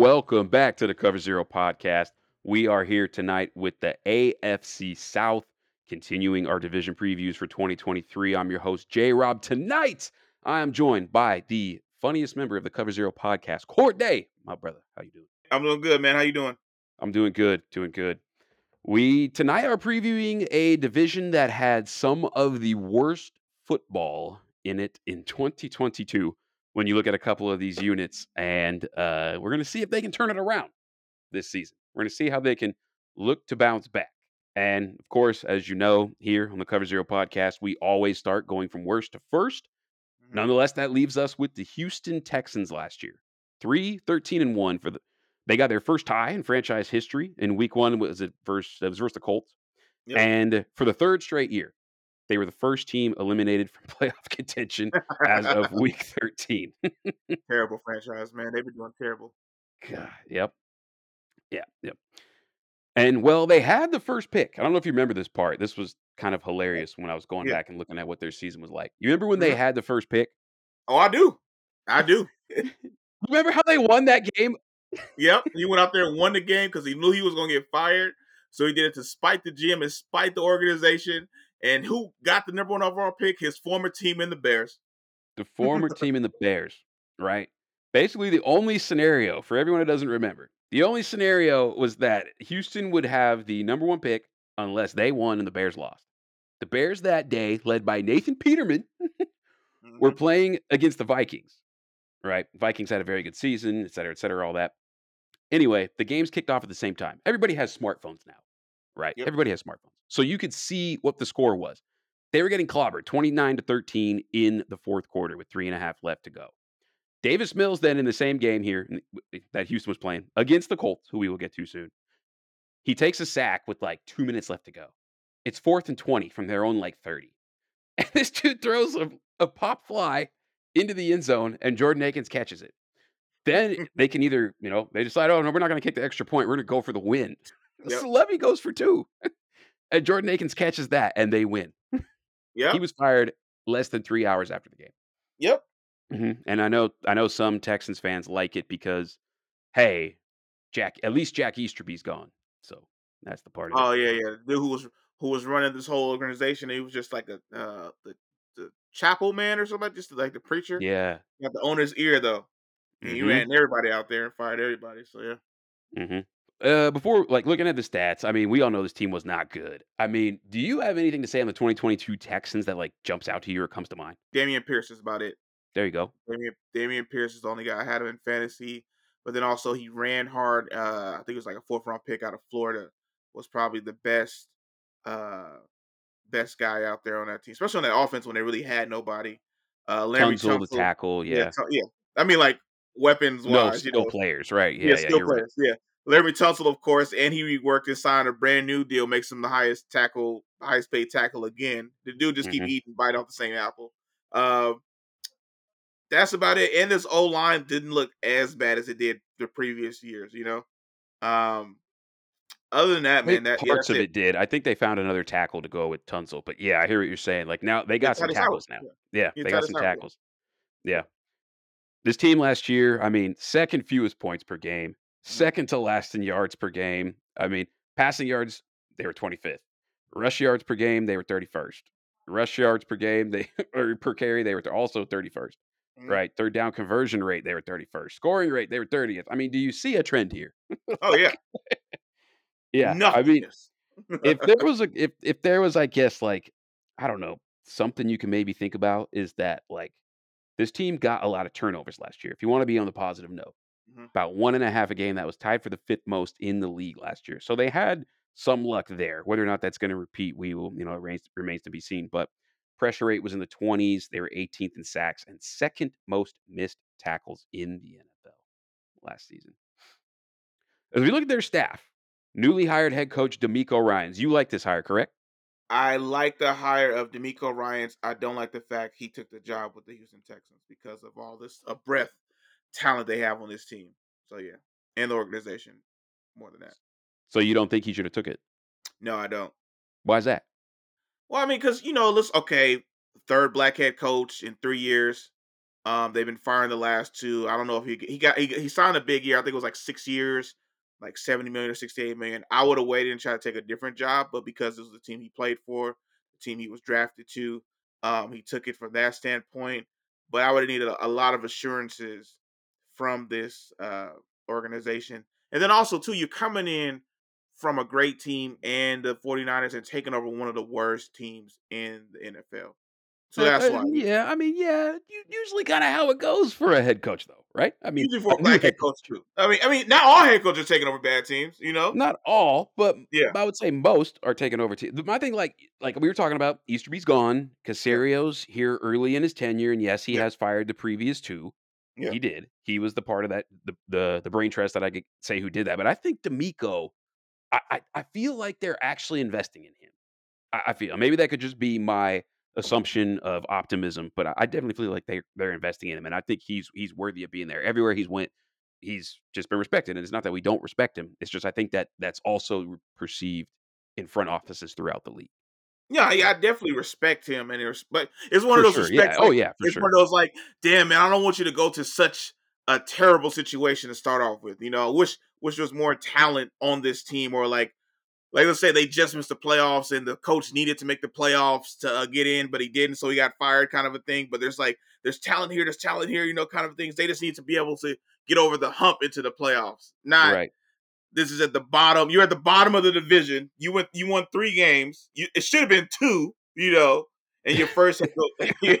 Welcome back to the Cover Zero podcast. We are here tonight with the AFC South, continuing our division previews for 2023. I'm your host, J Rob. Tonight, I am joined by the funniest member of the Cover Zero podcast, Court Day. My brother, how you doing? I'm doing good, man. How you doing? I'm doing good, doing good. We tonight are previewing a division that had some of the worst football in it in 2022 when you look at a couple of these units. And uh, we're going to see if they can turn it around this season. We're going to see how they can look to bounce back. And of course, as you know, here on the Cover Zero podcast, we always start going from worst to 1st Mhm. Nonetheless, that leaves us with the Houston Texans last year. 3 13 and 1 for the they got their first tie in franchise history in week 1 was it versus it was versus the Colts. Yep. And for the third straight year, they were the first team eliminated from playoff contention as of week 13. terrible franchise, man. They've been doing terrible. God, yep. Yeah, yep. And well, they had the first pick. I don't know if you remember this part. This was kind of hilarious when I was going Yeah. back and looking at what their season was like. You remember when they Mhm. had the first pick? Oh, I do. I do. Remember how they won that game? yep. He went out there and won the game because he knew he was going to get fired. So he did it to spite the GM and spite the organization. And who got the number one overall pick? His former team in the Bears. The former team in the Bears, right? Basically, the only scenario for everyone that doesn't remember, the only scenario was that Houston would have the number one pick unless they won and the Bears lost. The Bears that day, led by Nathan Peterman, were Mhm. playing against the Vikings, right? Vikings had a very good season, et cetera, et cetera, all that. Anyway, the games kicked off at the same time. Everybody has smartphones now, right? Yep. Everybody has smartphones. So you could see what the score was. They were getting clobbered 29 to 13 in the fourth quarter with three and a half left to go. Davis Mills, then in the same game here that Houston was playing against the Colts, who we will get to soon, he takes a sack with like two minutes left to go. It's fourth and 20 from their own like 30. And this dude throws a, a pop fly into the end zone, and Jordan Akins catches it. Then they can either, you know, they decide, oh, no, we're not going to kick the extra point. We're going to go for the win. Yep. Lovie goes for two. and Jordan Akins catches that, and they win. Yeah. He was fired less than three hours after the game. Yep. Mhm. And I know, I know some Texans fans like it because, hey, Jack, at least Jack Easterby's gone. So that's the part. Oh yeah, yeah. Dude who was who was running this whole organization, he was just like a uh, the the chapel man or something, just like the preacher. Yeah. Got the owner's ear though. And he Mhm. ran everybody out there and fired everybody. So yeah. hmm Uh, before, like, looking at the stats, I mean, we all know this team was not good. I mean, do you have anything to say on the 2022 Texans that like jumps out to you or comes to mind? Dameon Pierce is about it. There you go. Damian, Dameon Pierce is the only guy I had him in fantasy. But then also he ran hard. Uh, I think it was like a fourth round pick out of Florida. Was probably the best, uh, best guy out there on that team, especially on that offense when they really had nobody. Uh, Larry the tackle, yeah. Tu- yeah. I mean, like weapons No, wise, you know, players, right? Yeah, yeah, yeah, skill you're right. players, yeah. Larry Tunsil, of course, and he reworked and signed a brand new deal, makes him the highest tackle, highest paid tackle again. The dude just keep Mhm. eating, bite off the same apple. Uh, that's about it. And this O line didn't look as bad as it did the previous years, you know. Um, other than that, man, that parts that's of it did. I think they found another tackle to go with Tunsil, but yeah, I hear what you're saying. Like now they got some tackles now. yeah. Yeah, Yeah, they got some tackles. Yeah. This team last year, I mean, second fewest points per game, Mm-hmm. Second to last in yards per game. I mean, passing yards, they were 25th. Rush yards per game, they were 31st. Rush yards per game, they or per carry, they were also 31st. Mhm. Right. Third down conversion rate, they were 31st. Scoring rate, they were 30th. I mean, do you see a trend here? Oh yeah, Yeah. Nothing. I mean, if there was a if if there was, I guess, like I don't know, something you can maybe think about is that like this team got a lot of turnovers last year. If you want to be on the positive note, Mhm. about one and a half a game, that was tied for the fifth most in the league last year. So they had some luck there. Whether or not that's going to repeat, we will, you know, it remains, remains to be seen. But pressure rate was in the 20s. They were 18th in sacks and second most missed tackles in the NFL last season. As we look at their staff, newly hired head coach DeMeco Ryans. You like this hire, correct? I like the hire of DeMeco Ryans. I don't like the fact he took the job with the Houston Texans because of all this a breath talent they have on this team. So yeah, and the organization more than that. So you don't think he should have took it? No, I don't. Why is that? Well, I mean, because you know, let's okay, third black head coach in three years. Um, they've been firing the last two. I don't know if he he got he, he signed a big year. I think it was like six years, like seventy million or sixty eight million. I would have waited and tried to take a different job, but because this was the team he played for, the team he was drafted to, um, he took it from that standpoint. But I would have needed a, a lot of assurances from this uh, organization, and then also too, you're coming in from a great team and the 49ers and taking over one of the worst teams in the NFL. So Uh, that's uh, why. yeah, I mean, yeah, usually kind of how it goes for a head coach, though, right? I mean, Usually for a black head coach too. I mean, I mean, not all head coaches are taking over bad teams. You know. Not all, but Yeah. I would say most are taking over. Te- my thing, like, like we were talking about, Easterby's gone. Caserio's here early in his tenure, and yes, he Yeah. has fired the previous two. Yeah. He did. He was the part of that, the the the brain trust that I could say who did that. But I think DeMeco, I I, I feel like they're actually investing in him. I, I feel maybe that could just be my assumption of optimism, but I, I definitely feel like they they're investing in him, and I think he's he's worthy of being there. Everywhere he's went, he's just been respected, and it's not that we don't respect him. It's just I think that that's also perceived in front offices throughout the league. Yeah, yeah, I definitely respect him, and it's, but it's one For of those sure, yeah. respects. Oh like, yeah, for it's sure. one of those like, damn man, I don't want you to go to such a terrible situation to start off with. You know, I wish wish there was more talent on this team, or like, like let's say they just missed the playoffs and the coach needed to make the playoffs to uh, get in, but he didn't, so he got fired, kind of a thing. But there's like, there's talent here, there's talent here, you know, kind of things. They just need to be able to get over the hump into the playoffs. Not Right. This is at the bottom. You're at the bottom of the division. You went. You won three games. You, it should have been two. You know, and your first head coach,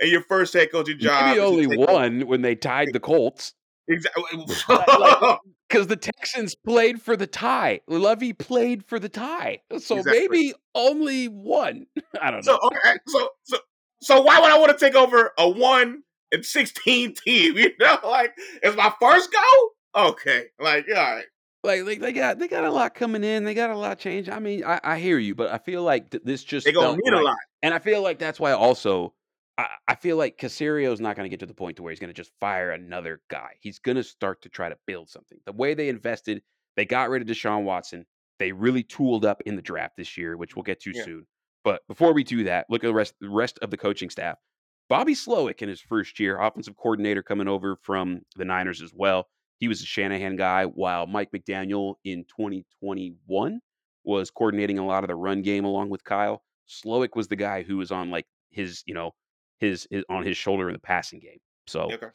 and your first head coaching job. Maybe only one when they tied the Colts Exactly. like- because the Texans played for the tie. Lovie played for the tie, so Exactly. maybe only one. I don't know. so okay. So so so why would I want to take over a one and sixteen team? You know, like it's my first go. Okay, like all right. Like, like they got they got a lot coming in. They got a lot change. I mean, I, I hear you, but I feel like th- this just They gonna felt need a lot. And I feel like that's why also I, I feel like Caserio's not going to get to the point to where he's going to just fire another guy. He's going to start to try to build something. The way they invested, they got rid of Deshaun Watson. They really tooled up in the draft this year, which we'll get to Yeah. soon. But before we do that, look at the rest the rest of the coaching staff. Bobby Slowik in his first year, offensive coordinator coming over from the Niners as well. He was a Shanahan guy, while Mike McDaniel in 2021 was coordinating a lot of the run game along with Kyle. Slowik was the guy who was on like his, you know, his, his on his shoulder in the passing game. So Okay.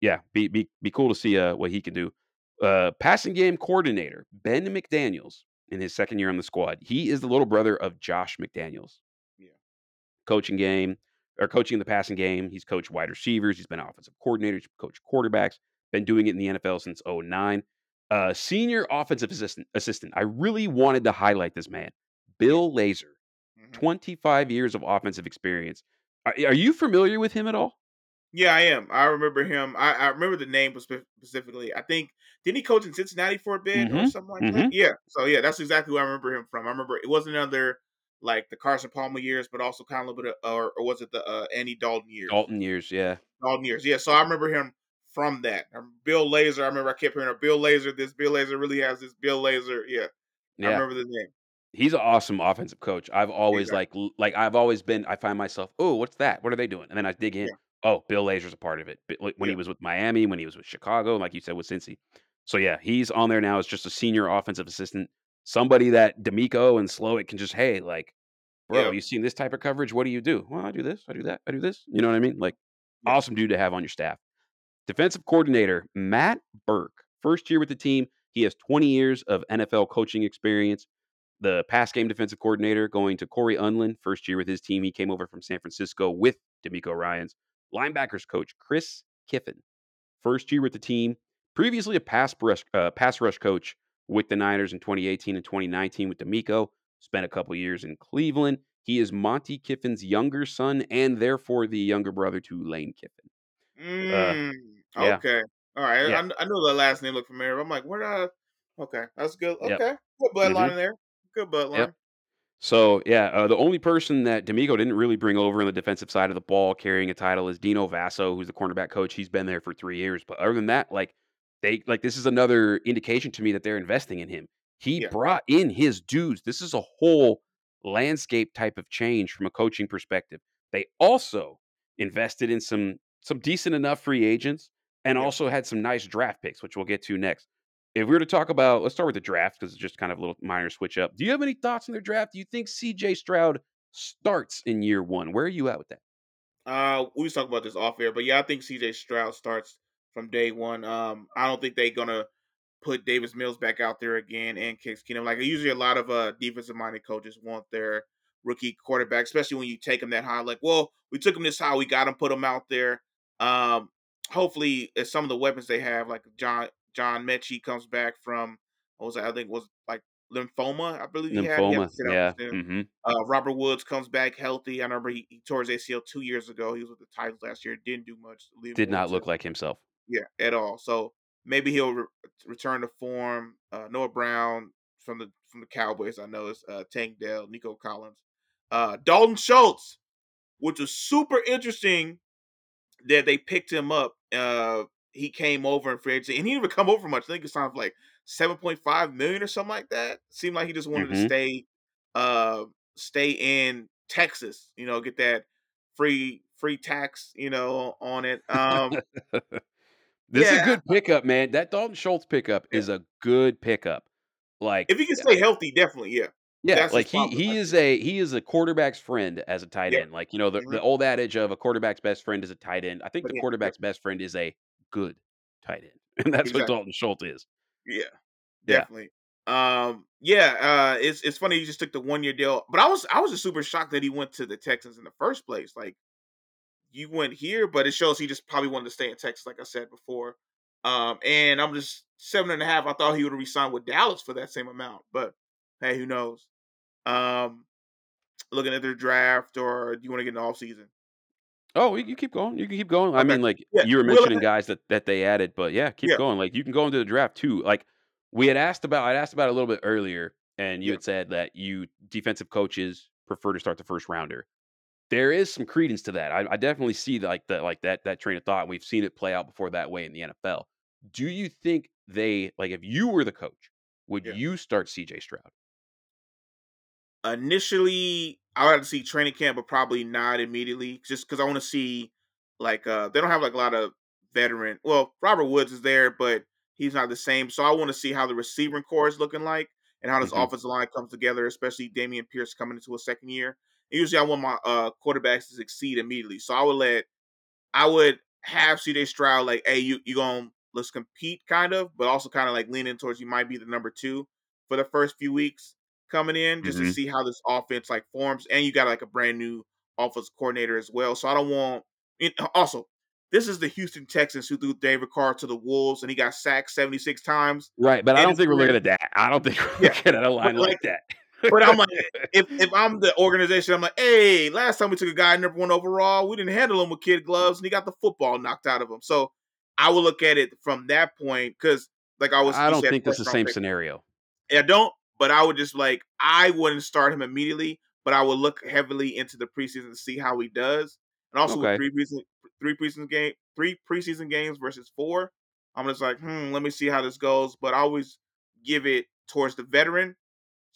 yeah, be be be cool to see uh, what he can do. Uh, passing game coordinator Ben McDaniel's in his second year on the squad. He is the little brother of Josh McDaniels. Yeah. Coaching game or coaching the passing game. He's coached wide receivers. He's been offensive coordinator. He's coached quarterbacks. Been doing it in the NFL since 09. Uh, senior offensive assistant. Assistant. I really wanted to highlight this man, Bill Lazor. Mhm. 25 years of offensive experience. Are, are you familiar with him at all? Yeah, I am. I remember him. I, I remember the name specifically. I think didn't he coach in Cincinnati for a bit or Mhm, something like that? Yeah. So yeah, that's exactly who I remember him from. I remember it wasn't under like the Carson Palmer years, but also kind of a little bit of, or, or was it the uh, Andy Dalton years? Dalton years, yeah. Dalton years. Yeah. So I remember him from that. Bill Lazor, I remember I kept hearing a Bill Lazor, This Bill Lazor really has this Bill Lazor. Yeah. I remember the name. He's an awesome offensive coach. I've always like like I've always been I find myself, "Oh, what's that? What are they doing?" And then I dig in. Yeah. Oh, Bill Lazor's a part of it. When he was with Miami, when he was with Chicago, like you said with Cincy. So yeah, he's on there now as just a senior offensive assistant, somebody that DeMeco and Slowik can just, "Hey, like, bro, Yeah. you seen this type of coverage? What do you do?" Well, I do this, I do that, I do this. You know what I mean? Like awesome dude to have on your staff. Defensive coordinator Matt Burke, first year with the team. He has 20 years of NFL coaching experience. The pass game defensive coordinator going to Corey Undlin, first year with his team. He came over from San Francisco with DeMeco Ryans. Linebackers coach Chris Kiffin, first year with the team. Previously a pass rush, uh, pass rush coach with the Niners in 2018 and 2019 with DeMeco. Spent a couple years in Cleveland. He is Monte Kiffin's younger son and therefore the younger brother to Lane Kiffin. Mm, yeah. okay. All right. Yeah. I, I knew the last name looked familiar. I'm like, where? Uh, okay, that's good. Yep. Okay, good bloodline Mhm. there. Good bloodline. So yeah, uh, the only person that DeMeco didn't really bring over on the defensive side of the ball carrying a title is Dino Vasso, who's the cornerback coach. He's been there for three years, but other than that, like they like this is another indication to me that they're investing in him. He Yeah. brought in his dudes. This is a whole landscape type of change from a coaching perspective. They also invested in some some decent enough free agents, and Yeah. also had some nice draft picks, which we'll get to next. If we were to talk about, let's start with the draft because it's just kind of a little minor switch up. Do you have any thoughts on their draft? Do you think C.J. Stroud starts in year one? Where are you at with that? Uh, we was talking about this off air, but yeah, I think CJ Stroud starts from day one. Um, I don't think they're gonna put Davis Mills back out there again and Case Keenum. Like usually, a lot of uh defensive minded coaches want their rookie quarterback, especially when you take them that high. Like, well, we took him this high, we got him, put him out there. Um, hopefully, as some of the weapons they have, like John John Metchie comes back from what was that? I think was like lymphoma. I believe he had. He had Lymphoma, yeah. the season. hmm Uh, Robert Woods comes back healthy. I remember he, he tore his ACL two years ago. He was with the Titans last year. Didn't do much. Did not look like himself. yeah, at all. So maybe he'll re- return to form. Uh, Noah Brown from the from the Cowboys, I know is uh, Tank Dell, Nico Collins, uh, Dalton Schultz, which was super interesting that they picked him up. Uh, he came over in free agency, and he didn't even come over for much. I think it sounds like seven point five million or something like that. Seemed like he just wanted to hmm stay, uh, stay in Texas. You know, get that free free tax. You know, on it. Um, This is a good pickup, man. That Dalton Schultz pickup yeah. is a good pickup. Like, If he can stay healthy, definitely, yeah. Yeah, That's his like he problem. he is a he is a quarterback's friend as a tight yeah, end. Like you know the, the old adage of a quarterback's best friend is a tight end. I think but the yeah, yep, quarterback's best friend is a good tight end, and that's what exactly. Dalton Schultz is. Yeah, Yeah. definitely. Um, yeah, uh, it's it's funny he just took the one year deal, but I was I was just super shocked that he went to the Texans in the first place. Like, you went here, but it shows he just probably wanted to stay in Texas, like I said before. Um, and I'm just seven and a half. I thought he would have resigned with Dallas for that same amount, but hey, who knows? Um, looking at their draft, or do you want to get in the off season? Oh, you, keep going. You can keep going. I mean, like yeah, you were mentioning guys that that they added, but yeah, keep yeah, going. Like you can go into the draft too. Like we had asked about, I'd asked about it a little bit earlier, and you yeah, had said that you defensive coaches prefer to start the first rounder. There is some credence to that. I, I definitely see like that, like that that train of thought. We've seen it play out before that way in the NFL. Do you think they like if you were the coach, would you start CJ Stroud? Initially I would have to see training camp, but probably not immediately, just because I want to see like uh they don't have like a lot of veteran. Well, Robert Woods is there, but he's not the same. So I want to see how the receiving core is looking like and how this hmm offensive line comes together, especially Dameon Pierce coming into a second year. And Usually, I want my uh quarterbacks to succeed immediately, so I would let I would have CJ Stroud like, hey, you you going to let's compete kind of, but also kind of like leaning towards you might be the number two for the first few weeks coming in just to hmm see how this offense like forms, and you got like a brand new offense coordinator as well. So I don't want. also, this is the Houston Texans who threw David Carr to the Wolves, and he got sacked seventy six times Right, but I don't think we're looking at that. I don't think we're Yeah, looking at a line like like that. but I'm like, if if I'm the organization, I'm like, hey, last time we took a guy number one overall, we didn't handle him with kid gloves, and he got the football knocked out of him. So I will look at it from that point because, like I was, I don't think that's the same pick. scenario. I don't, but I would just like I wouldn't start him immediately, but I would look heavily into the preseason to see how he does, and also with Okay. three preseason three preseason game three preseason games versus four, I'm just like, hmm, let me see how this goes. But I always give it towards the veteran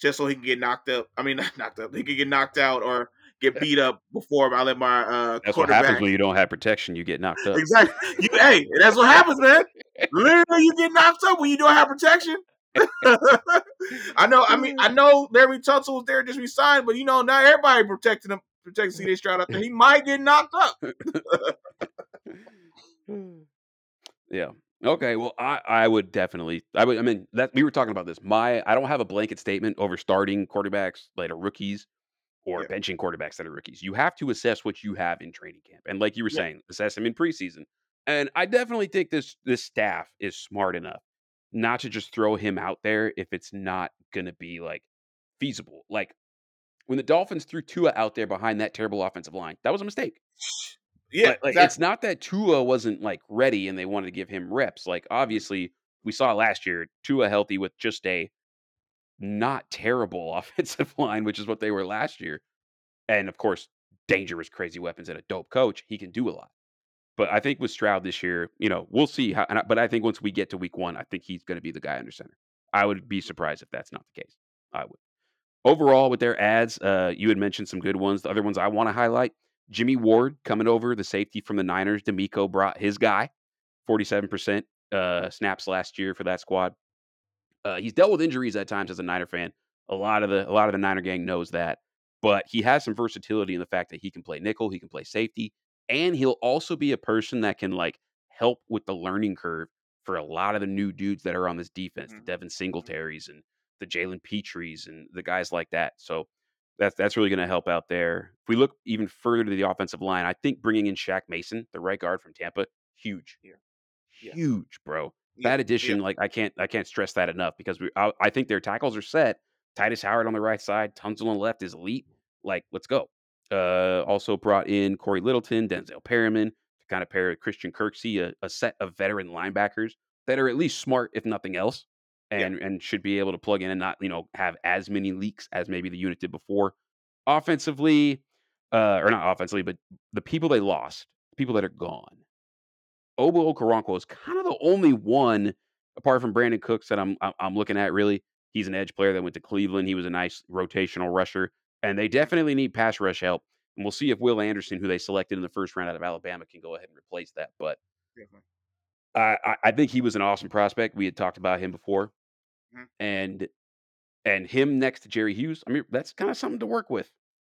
just so he can get knocked up. I mean, not knocked up. He can get knocked out or get beat up before I let my uh, That's what happens when you don't have protection. You get knocked up. Exactly. You, hey, that's what happens, man. Literally, you get knocked up when you don't have protection. I know. I mean, I mm. know Larry Tunsil was there just resigned, but you know, not everybody protecting him, protecting CJ Stroud out there. He might get knocked up. Yeah. Okay. Well, I I would definitely. I would. I mean, that we were talking about this. My I don't have a blanket statement over starting quarterbacks that are rookies or Yeah, benching quarterbacks that are rookies. You have to assess what you have in training camp, and like you were yeah, saying, assess them in preseason. And I definitely think this this staff is smart enough not to just throw him out there if it's not going to be like feasible. Like when the Dolphins threw Tua out there behind that terrible offensive line, that was a mistake. yeah. Like like, it's not that Tua wasn't, like, ready and they wanted to give him reps, like, obviously, we saw last year, Tua healthy with just a not terrible offensive line, which is what they were last year, and, of course, dangerous, crazy weapons and a dope coach, he can do a lot. But I think with Stroud this year, you know, we'll see how I but I think once we get to week 1, I think he's gonna be the guy under center. I would be surprised if that's not the case. I would. Overall, with their ads, uh, you had mentioned some good ones. The other ones I wanna highlight, Jimmy Ward coming over, the safety from the Niners. DeMeco brought his guy, 47% uh, snaps last year for that squad. Uh, he's dealt with injuries at times as a Niner fan. A lot of the a lot of the Niner gang knows that, but he has some versatility in the fact that he can play nickel, he can play safety, and he'll also be a person that can like help with the learning curve for a lot of the new dudes that are on this defense, Mhm. the Devin Singletaries and the Jalen Pitres and the guys like that. So that's that's really going to help out there. If we look even further to the offensive line, I think bringing in Shaq Mason, the right guard from Tampa, huge, Yeah. Yeah. huge, bro. Yeah, That addition, like I can't I can't stress that enough because we I, I think their tackles are set. Tytus Howard on the right side, Tunsil on the left is elite. Like, let's go. Uh, also brought in Corey Littleton, Denzel Perryman to kind of pair Christian Kirksey, a, a set of veteran linebackers that are at least smart, if nothing else, Yeah. and and should be able to plug in and not you know have as many leaks as maybe the unit did before. Offensively, uh, or not offensively, but the people they lost, people that are gone. Ogbo Okoronkwo is kind of the only one, apart from Brandin Cooks, that I'm I'm looking at. Really, he's an edge player that went to Cleveland. He was a nice rotational rusher, and they definitely need pass rush help. And we'll see if Will Anderson, who they selected in the first round out of Alabama, can go ahead and replace that. But I I, think he was an awesome prospect. We had talked about him before, Mhm. and and him next to Jerry Hughes. I mean, that's kind of something to work with.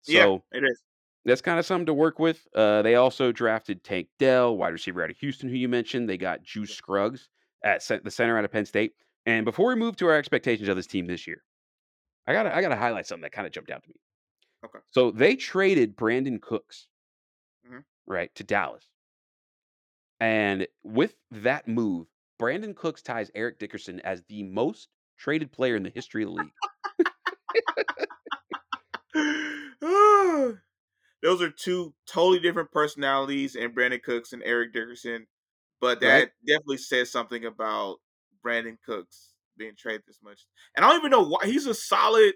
Yeah, So it is. that's kind of something to work with. Uh, they also drafted Tank Dell, wide receiver out of Houston, who you mentioned. They got Juice Scruggs at the center out of Penn State. And before we move to our expectations of this team this year, I gotta I gotta highlight something that kind of jumped out to me. Okay. So they traded Brandin Cooks, Mhm. right, to Dallas. And with that move, Brandin Cooks ties Eric Dickerson as the most traded player in the history of the league. Those are two totally different personalities in Brandin Cooks and Eric Dickerson, but that Right. definitely says something about Brandin Cooks being traded this much. And I don't even know why he's a solid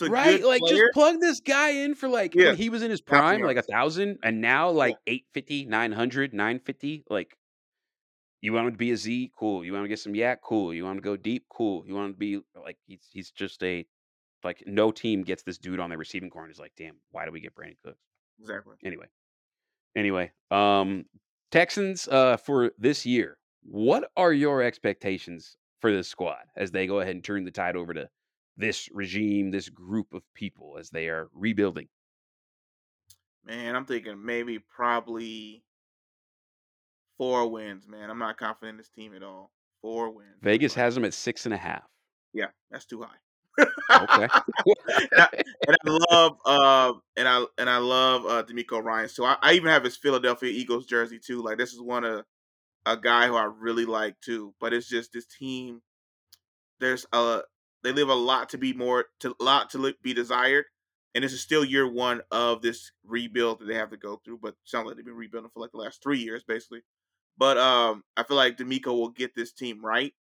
Right, like player. just plug this guy in for like Yeah, he was in his prime, like a thousand, and now like 850, 900, 950. Like, you want him to be a Z? Cool. You want to get some yak? Cool. You want to go deep? Cool. You want to be like, he's he's just a, like, no team gets this dude on their receiving corner. He's like, damn, why do we get Brandin Cooks? Exactly. Anyway, anyway, um, Texans uh, for this year, what are your expectations for this squad as they go ahead and turn the tide over to this regime, this group of people as they are rebuilding? Man, I'm thinking maybe probably four wins, man. I'm not confident in this team at all. Four wins. Vegas has them at six and a half. Yeah, that's too high. Okay. and, I, and I love uh and I and I love uh DeMeco Ryan. So I, I even have his Philadelphia Eagles jersey too. Like this is one of a guy who I really like too. But it's just this team. There's a they leave a lot to be more to a lot to be desired, and this is still year one of this rebuild that they have to go through. But sounds like they've been rebuilding for like the last three years basically. But um, I feel like DeMeco will get this team right.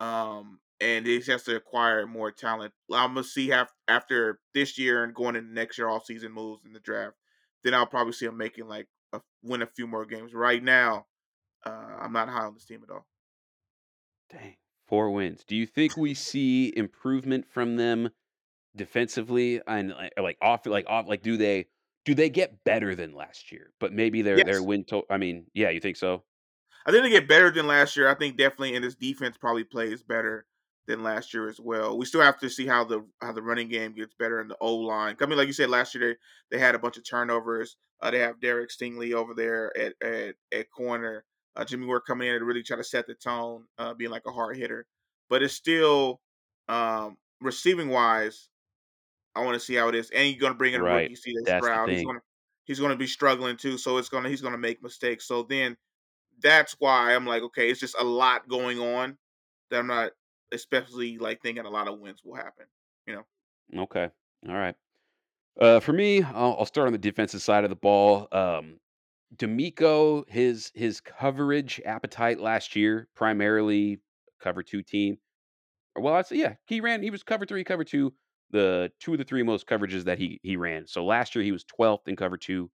Um, and he has to acquire more talent. I'm gonna see af- after this year and going into next year, all season moves in the draft. Then I'll probably see him making like a, win a few more games. Right now, uh, I'm not high on this team at all. Dang. Four wins. Do you think we see improvement from them defensively and like, like off like off like do they do they get better than last year? But maybe their their win total. I mean, yeah, you think so? I think they get better than last year. I think definitely, and this defense probably plays better than last year as well. We still have to see how the how the running game gets better in the O line. I mean, like you said, last year they, they had a bunch of turnovers. Uh, they have Derek Stingley over there at at, at corner. Uh, Jimmy Ward coming in to really try to set the tone, uh, being like a hard hitter. But it's still um, receiving wise. I want to see how it is, and you're going to bring in a Right. rookie, That's Stroud. He's going to he's going to be struggling too, so it's going to he's going to make mistakes. So then that's why I'm like, okay, it's just a lot going on that I'm not especially like thinking a lot of wins will happen. You know, Okay. All right. Uh, for me, I'll, I'll start on the defensive side of the ball. Um, DeMeco, his his coverage appetite last year, primarily cover two team. Well, I'd say yeah, he ran. He was cover three, cover two, the two of the three most coverages that he he ran. So last year he was 12th in cover two,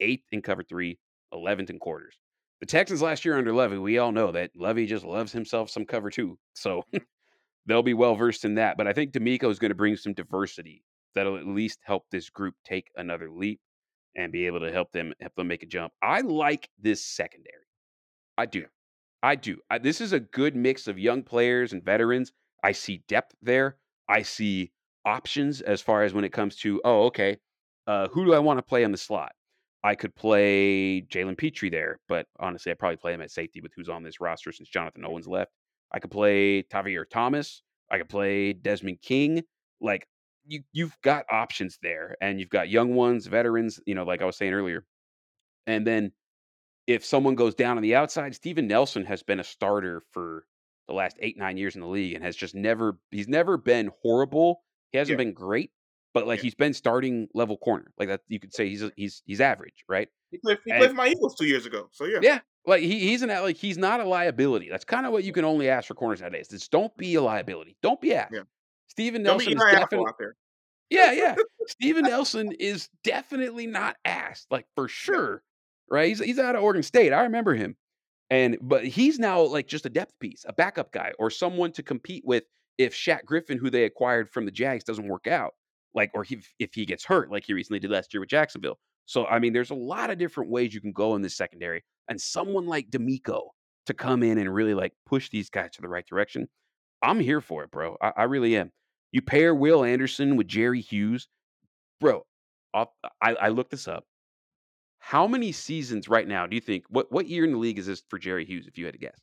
eighth in cover three, 11th in quarters. The Texans last year under Lovie, we all know that Lovie just loves himself some cover two. So they'll be well versed in that. But I think DeMeco is going to bring some diversity that'll at least help this group take another leap. And be able to help them help them make a jump. I like this secondary. I do. I do. I, this is a good mix of young players and veterans. I see depth there. I see options as far as when it comes to, oh, okay, uh, who do I want to play on the slot? I could play Jalen Pitre there, but honestly, I'd probably play him at safety with who's on this roster since Jonathan Owens left. I could play Tavierre Thomas. I could play Desmond King. Like you, you've got options there, and you've got young ones, veterans. You know, like I was saying earlier. And then if someone goes down on the outside, Steven Nelson has been a starter for the last eight nine years in the league, and has just never he's never been horrible. He hasn't Yeah. been great, but like Yeah. he's been starting level corner. Like that, you could say he's he's he's average, right? He played, he And- played for my Eagles two years ago. So yeah. Yeah, like he, he's an like he's not a liability. That's kind of what you can only ask for corners nowadays. Just don't be a liability. Don't be asked. Yeah. Steven Nelson is definitely out there. yeah, yeah. Steven Nelson is definitely not asked, like for sure. Right? He's he's out of Oregon State. I remember him. And but he's now like just a depth piece, a backup guy, or someone to compete with if Shaq Griffin, who they acquired from the Jags, doesn't work out. Like, or he, if he gets hurt, like he recently did last year with Jacksonville. So I mean, there's a lot of different ways you can go in this secondary. And someone like DeMeco to come in and really like push these guys to the right direction. I'm here for it, bro. I, I really am. You pair Will Anderson with Jerry Hughes, bro. I, I looked this up. How many seasons right now do you think? What what year in the league is this for Jerry Hughes? If you had to guess,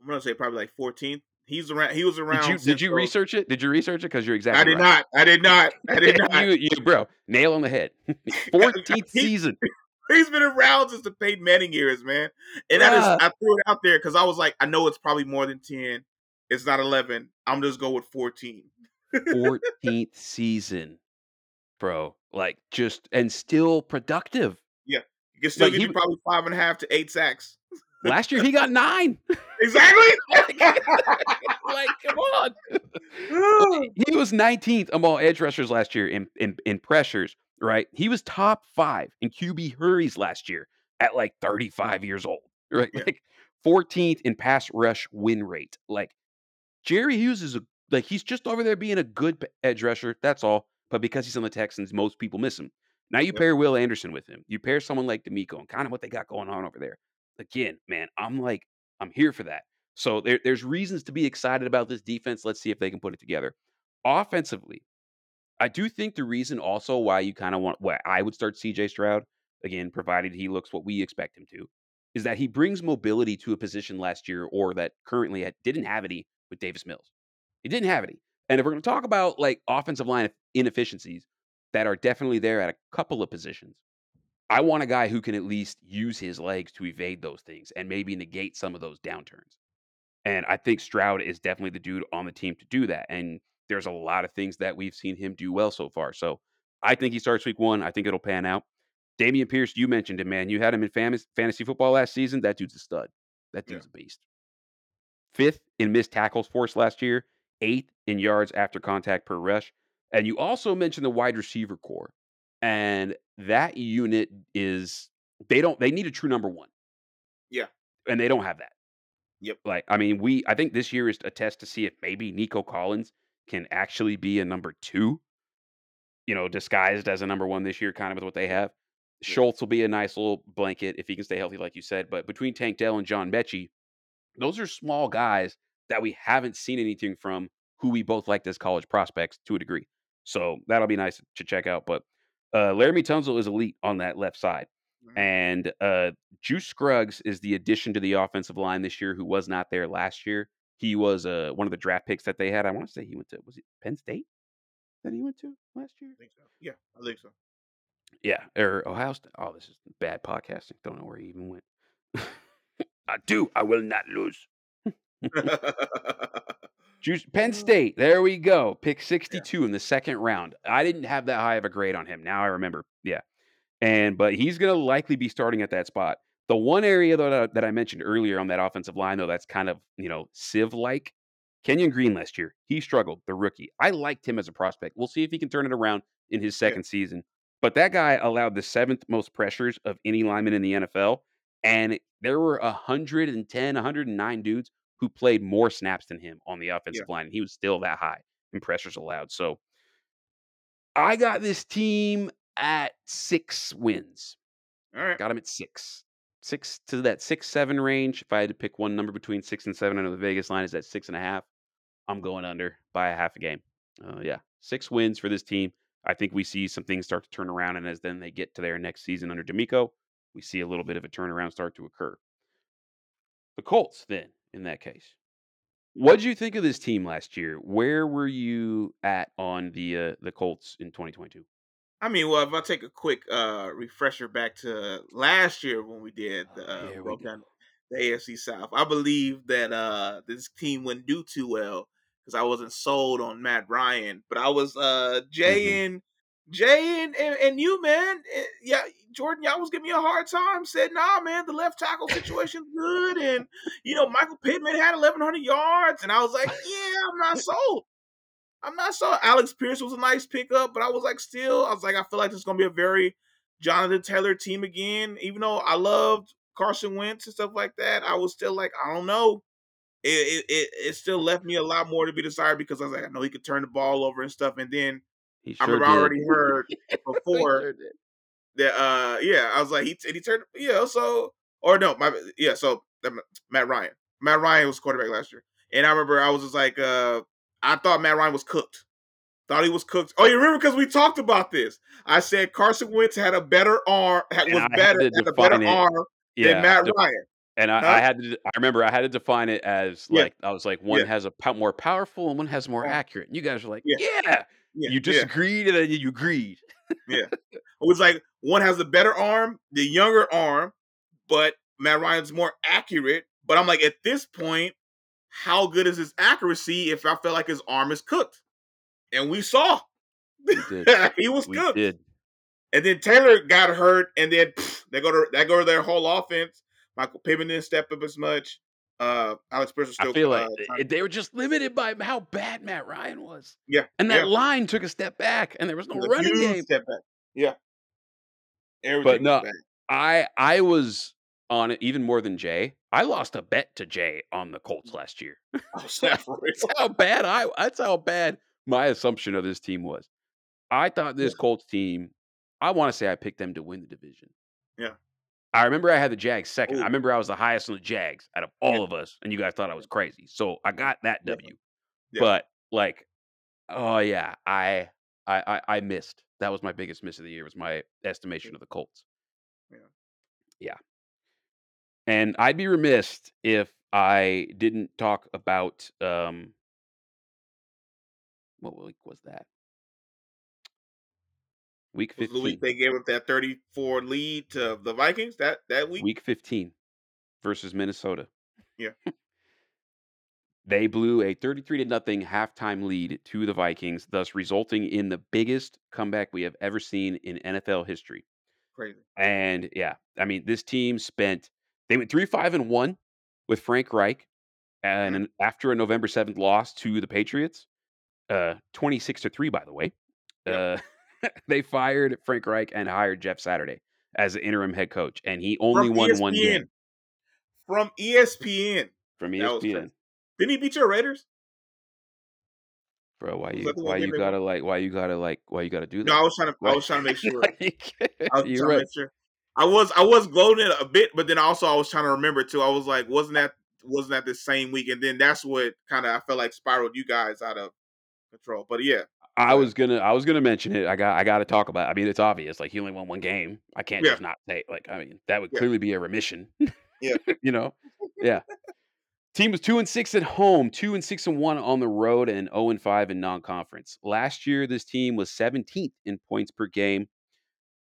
I'm gonna say probably like 14th. He's around. He was around. did you did you research it? Did you research it? Because you're exactly. I did right. not. I did not. I did not. you, you, bro, nail on the head. Fourteenth He- season. He's been around since the Peyton Manning years, man. And I Bruh. just I threw it out there because I was like, I know it's probably more than 10. It's not 11. I'm just going with 14. Fourteenth season, bro. Like just and still productive. Yeah. You can still Like, give he you probably five and a half to eight sacks. Last year he got nine. Exactly. like, come on. he was 19th among edge rushers last year in, in in pressures, right? He was top five in QB hurries last year at like 35 mm-hmm. years old, right? Yeah. Like 14th in pass rush win rate. Like Jerry Hughes is a like he's just over there being a good edge rusher. That's all. But because he's on the Texans, most people miss him. Now you Yep. pair Will Anderson with him. You pair someone like DeMeco and kind of what they got going on over there. Again, man, I'm like I'm here for that. So there, there's reasons to be excited about this defense. Let's see if they can put it together. Offensively, I do think the reason also why you kind of want why I would start CJ Stroud again, provided he looks what we expect him to, is that he brings mobility to a position last year or that currently didn't have any with Davis Mills. He didn't have any. And if we're going to talk about like offensive line inefficiencies that are definitely there at a couple of positions, I want a guy who can at least use his legs to evade those things and maybe negate some of those downturns. And I think Stroud is definitely the dude on the team to do that. And there's a lot of things that we've seen him do well so far. So I think he starts week one. I think it'll pan out. Dameon Pierce, you mentioned him, man. You had him in fam- fantasy football last season. That dude's a stud. That Yeah. dude's a beast. Fifth in missed tackles force last year, eighth in yards after contact per rush. And you also mentioned the wide receiver core. And that unit is they don't they need a true number one. Yeah. And they don't have that. Yep. Like, I mean, we I think this year is a test to see if maybe Nico Collins can actually be a number two, you know, disguised as a number one this year, kind of with what they have. Yeah. Schultz will be a nice little blanket if he can stay healthy, like you said. But between Tank Dell and John Metchie, those are small guys that we haven't seen anything from who we both liked as college prospects to a degree. So that'll be nice to check out. But uh, Laremy Tunsil is elite on that left side. And uh, Juice Scruggs is the addition to the offensive line this year who was not there last year. He was uh, one of the draft picks that they had. I want to say he went to, was it Penn State that he went to last year? I think so. Yeah, I think so. Yeah, or Ohio State. Oh, this is bad podcasting. Don't know where he even went. I do. I will not lose. Juice, Penn State. There we go. Pick 62 in the second round. I didn't have that high of a grade on him. Now I remember. Yeah. And but he's going to likely be starting at that spot. The one area though that, that I mentioned earlier on that offensive line though that's kind of, you know, sieve like Kenyon Green last year. He struggled, the rookie. I liked him as a prospect. We'll see if he can turn it around in his Yeah. second season. But that guy allowed the seventh most pressures of any lineman in the NFL. And there were 110, 109 dudes who played more snaps than him on the offensive line. And he was still that high in pressures allowed. So I got this team at six wins. All right. Got him at six. Six to that six, seven range. If I had to pick one number between six and seven, I know the Vegas line is at six and a half. I'm going under by a half a game. Uh, yeah, six wins for this team. I think we see some things start to turn around, and as then they get to their next season under DeMeco, we see a little bit of a turnaround start to occur. The Colts, then, in that case, what did you think of this team last year? Where were you at on the uh, the Colts in 2022? I mean, well, if I take a quick uh, refresher back to last year when we did the uh, Here broke down the AFC South, I believe that uh, this team wouldn't do too well because I wasn't sold on Matt Ryan, but I was uh, Jay and Jay and, and, and you, man. eh, Yeah, Jordan, y'all was giving me a hard time. Said, nah, man, the left tackle situation's good, and you know Michael Pittman had 1,100 yards, and I was like, yeah, I'm not sold. I'm not sold. Alex Pierce was a nice pickup, but I was like, still, I was like, I feel like this is gonna be a very Jonathan Taylor team again. Even though I loved Carson Wentz and stuff like that, I was still like, I don't know. It it it, it still left me a lot more to be desired because I was like, I know he could turn the ball over and stuff. And then He I sure remember I already heard He before sure that uh yeah, I was like he and he turned yeah, so or no, my yeah, so Matt Ryan. Matt Ryan was quarterback last year. And I remember I was just like uh I thought Matt Ryan was cooked. Thought he was cooked. Oh, you remember because we talked about this. I said Carson Wentz had a better arm, had, was I better, had a better it. arm Yeah, than Matt de- Ryan. and I, Huh? I had to. I remember I had to define it as Yeah. like I was like one Yeah. has a pow- more powerful and one has more Yeah. accurate. And you guys were like, Yeah. yeah, Yeah, you yeah. disagreed and then you agreed. Yeah. It was like one has a better arm, the younger arm, but Matt Ryan's more accurate. But I'm like, at this point, how good is his accuracy if I felt like his arm is cooked? And we saw We he was We cooked. did. And then Taylor got hurt, and then pff, they go to they go to their whole offense. Michael Pittman didn't step up as much. Uh, Alex still. I feel uh, like th- they were just limited by how bad Matt Ryan was. Yeah, And that yeah. line took a step back, and there was no was running game. step back. Yeah, everything but no, bad. I I was on it even more than Jay. I lost a bet to Jay on the Colts last year. Oh, snap for real. That's how bad I. That's how bad my assumption of this team was. I thought this Colts team. I want to say I picked them to win the division. Yeah. I remember I had the Jags second. Ooh. I remember I was the highest on the Jags out of all Yeah. of us, and you guys thought I was crazy. So I got that W. Yeah. But like, oh yeah, I I I, I missed. That was my biggest miss of the year. Was my estimation of the Colts. Yeah. Yeah. And I'd be remiss if I didn't talk about um what week was that? Week Was the week 15. they gave up that 34 lead to the Vikings that that week. Week 15 versus Minnesota. Yeah. They blew a 33 to nothing halftime lead to the Vikings, thus resulting in the biggest comeback we have ever seen in NFL history. Crazy. And yeah, I mean, this team spent they went three five and one with Frank Reich, and Mm-hmm. after a November seventh loss to the Patriots, uh, twenty six to three, by the way, Yeah. uh, they fired Frank Reich and hired Jeff Saturday as the interim head coach, and he only From won one game From ESPN. from ESPN. Didn't he beat your Raiders? Bro, why you why you gotta like why you gotta like why you gotta do that? No, I was trying to. I was trying to make sure. I was you're trying right. to make sure. I was I was gloating a bit, but then also I was trying to remember too. I was like, wasn't that wasn't that the same week? And then that's what kind of I felt like spiraled you guys out of control. But yeah, I was gonna I was gonna mention it. I got I got to talk about. It. I mean, it's obvious. Like he only won one game. I can't Yeah. just not say. Like I mean, that would Yeah. clearly be a remission. Yeah. you know. Yeah. Team was two and six at home, two and six and one on the road, and zero and five in non-conference. Last year, this team was 17th in points per game,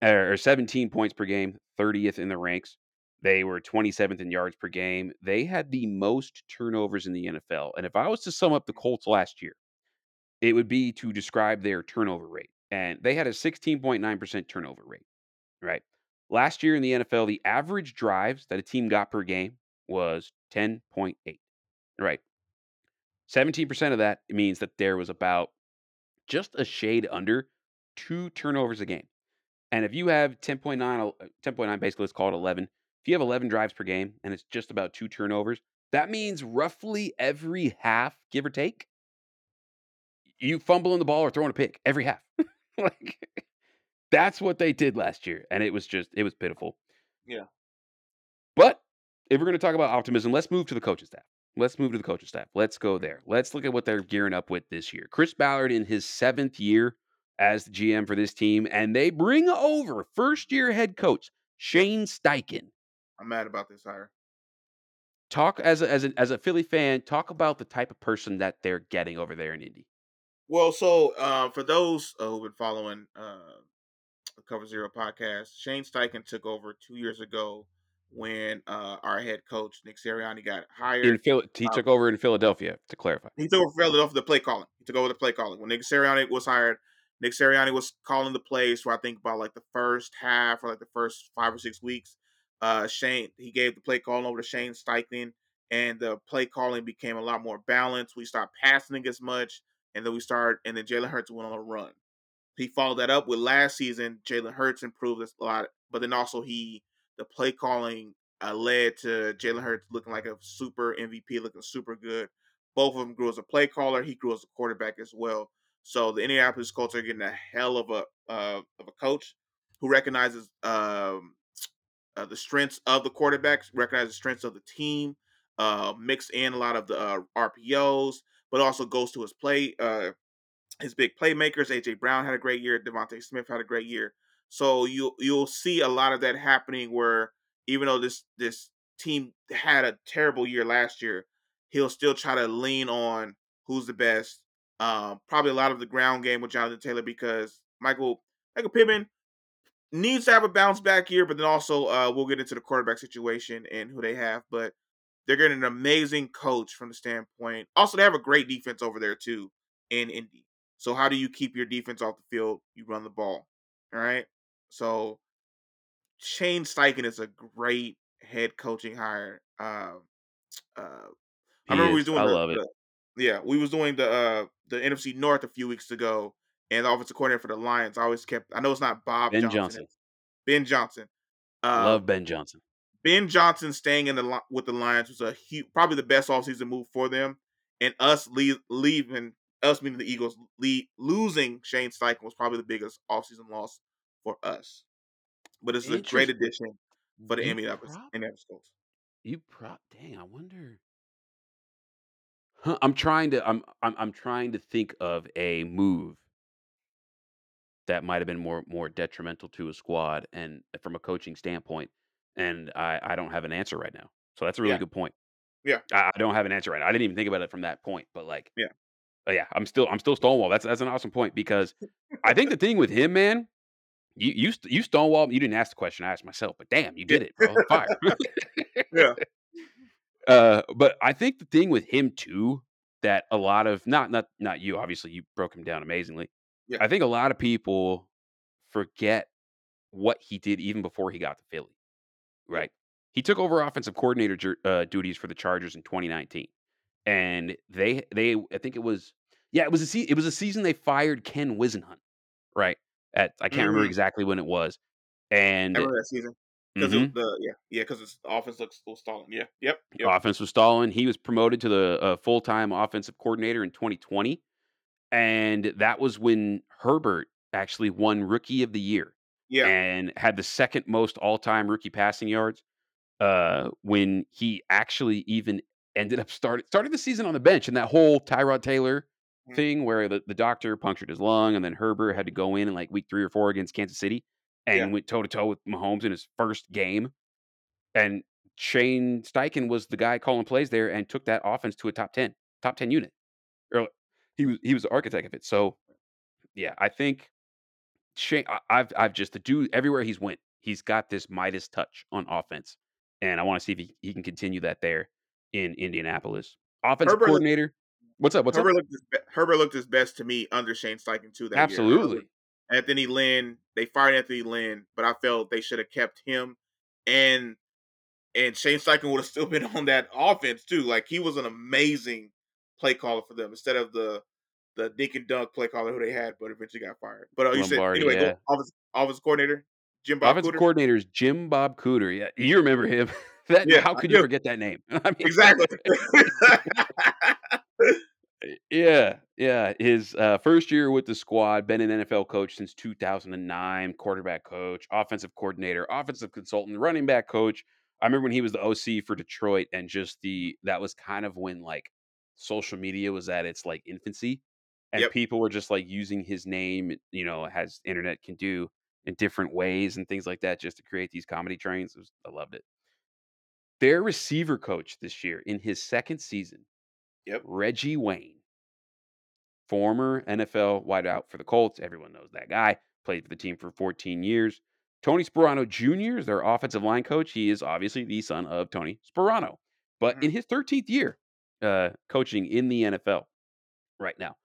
er, or 17 points per game, 30th in the ranks. They were 27th in yards per game. They had the most turnovers in the NFL. And if I was to sum up the Colts last year, it would be to describe their turnover rate. And they had a 16.9% turnover rate, right? Last year in the NFL, the average drives that a team got per game was 10.8, right? 17% of that means that there was about just a shade under two turnovers a game. And if you have 10.9, uh, 10.9, basically let's call it 11. If you have 11 drives per game and it's just about two turnovers, that means roughly every half, give or take, you fumbling the ball or throwing a pick every half. like That's what they did last year, and it was just it was pitiful. Yeah. But if we're going to talk about optimism, let's move to the coaching staff. Let's move to the coaching staff. Let's go there. Let's look at what they're gearing up with this year. Chris Ballard in his seventh year as the GM for this team, and they bring over first year head coach Shane Steichen. I'm mad about this hire. Talk as a, as a as a Philly fan. Talk about the type of person that they're getting over there in Indy. Well, so uh, for those uh, who've been following uh, the Cover Zero podcast, Shane Steichen took over two years ago when uh, our head coach Nick Sirianni got hired. In Phil- he took over in Philadelphia to clarify. He took over Philadelphia the play calling. He took over the play calling when Nick Sirianni was hired. Nick Sirianni was calling the plays for I think about like the first half or like the first five or six weeks. Uh, Shane he gave the play calling over to Shane Steichen, and the play calling became a lot more balanced. We stopped passing as much, and then we started, and then Jalen Hurts went on a run. He followed that up with last season. Jalen Hurts improved a lot, but then also he the play calling uh, led to Jalen Hurts looking like a super MVP, looking super good. Both of them grew as a play caller. He grew as a quarterback as well. So the Indianapolis Colts are getting a hell of a uh, of a coach who recognizes um, uh, the strengths of the quarterbacks, recognizes the strengths of the team, uh, mix in a lot of the uh, RPOs, but also goes to his play, uh, his big playmakers. AJ Brown had a great year. DeVonta Smith had a great year. So you you'll see a lot of that happening where even though this this team had a terrible year last year, he'll still try to lean on who's the best. Um, probably a lot of the ground game with Jonathan Taylor because Michael Michael Pittman needs to have a bounce back year, but then also uh, we'll get into the quarterback situation and who they have. But they're getting an amazing coach from the standpoint. Also, they have a great defense over there too in Indy. So how do you keep your defense off the field? You run the ball. All right. So Shane Steichen is a great head coaching hire. Uh, uh, I remember we was doing. I the, love it. the- yeah, we was doing the uh, the NFC North a few weeks ago, and the offensive coordinator for the Lions I always kept. I know it's not Bob Ben Johnson. Johnson. Ben Johnson. Uh, Love Ben Johnson. Ben Johnson staying in the with the Lions was a huge, probably the best offseason move for them, and us leave, leaving us meaning the Eagles leave, losing Shane Steichen was probably the biggest offseason loss for us. But it's a great addition for the You Indianapolis prob- Indianapolis Colts. You prop dang, I wonder. Huh, I'm trying to I'm I'm I'm trying to think of a move that might have been more more detrimental to a squad and from a coaching standpoint, and I I don't have an answer right now. So that's a really Yeah. good point. Yeah. I, I don't have an answer right now. I didn't even think about it from that point, but like Yeah. but yeah, I'm still I'm still Stonewall. That's that's an awesome point because I think the thing with him, man, you you you Stonewall. You didn't ask the question. I asked myself, but damn, you did it, bro. Fire. Yeah. Uh, but I think the thing with him too that a lot of not not not you obviously you broke him down amazingly. Yeah. I think a lot of people forget what he did even before he got to Philly. Right. He took over offensive coordinator uh, duties for the Chargers in 2019, and they they I think it was yeah it was a se- it was a season they fired Ken Whisenhunt. Right. At I can't remember Mhm. exactly when it was, and I remember that season because Mhm. the yeah yeah because the offense looks still stalling. Yeah. Yep. Yep. offense was stalling. He was promoted to the uh, full time offensive coordinator in 2020, and that was when Herbert actually won Rookie of the Year yeah. and had the second most all time rookie passing yards. Uh, when he actually even ended up started started the season on the bench, and that whole Tyrod Taylor Mhm. thing where the, the doctor punctured his lung, and then Herbert had to go in in like week three or four against Kansas City and Yeah. went toe to toe with Mahomes in his first game. And Shane Steichen was the guy calling plays there and took that offense to a top 10, top 10 unit. Or he was he was the architect of it. So yeah, I think Shane I, I've I've just the dude everywhere he's went, he's got this Midas touch on offense. And I want to see if he, he can continue that there in Indianapolis. Offensive Herbert coordinator. What's up? What's Herbert up? looked his Herbert looked his best to me under Shane Steichen too. That year. Absolutely. Anthony Lynn, they fired Anthony Lynn, but I felt they should have kept him and and Shane Steichen would have still been on that offense too. Like he was an amazing play caller for them instead of the the and Dunk play caller who they had, but eventually got fired. But uh, you said anyway, yeah. go, offense, offense coordinator Jim Bob Offensive Cooter. coordinator is Jim Bob Cooter. Yeah, you remember him. that Yeah, how could you forget that name? I mean, exactly. Yeah, Yeah, his, uh, 1st year with the squad, been an NFL coach since 2009, quarterback coach, offensive coordinator, offensive consultant, running back coach. I remember when he was the OC for Detroit and just the that was kind of when, like, social media was at its, like, infancy, and Yep. people were just, like, using his name, you know, as internet can do in different ways and things like that just to create these comedy trains. Was I loved it. Their receiver coach this year in his 2nd season, Yep. Reggie Wayne. Former NFL wideout for the Colts, everyone knows that guy, played for the team for 14 years. Tony Sparano Jr. is their offensive line coach. He is obviously the son of Tony Sparano, but in Mhm. his 13th year, uh, coaching in the NFL right now.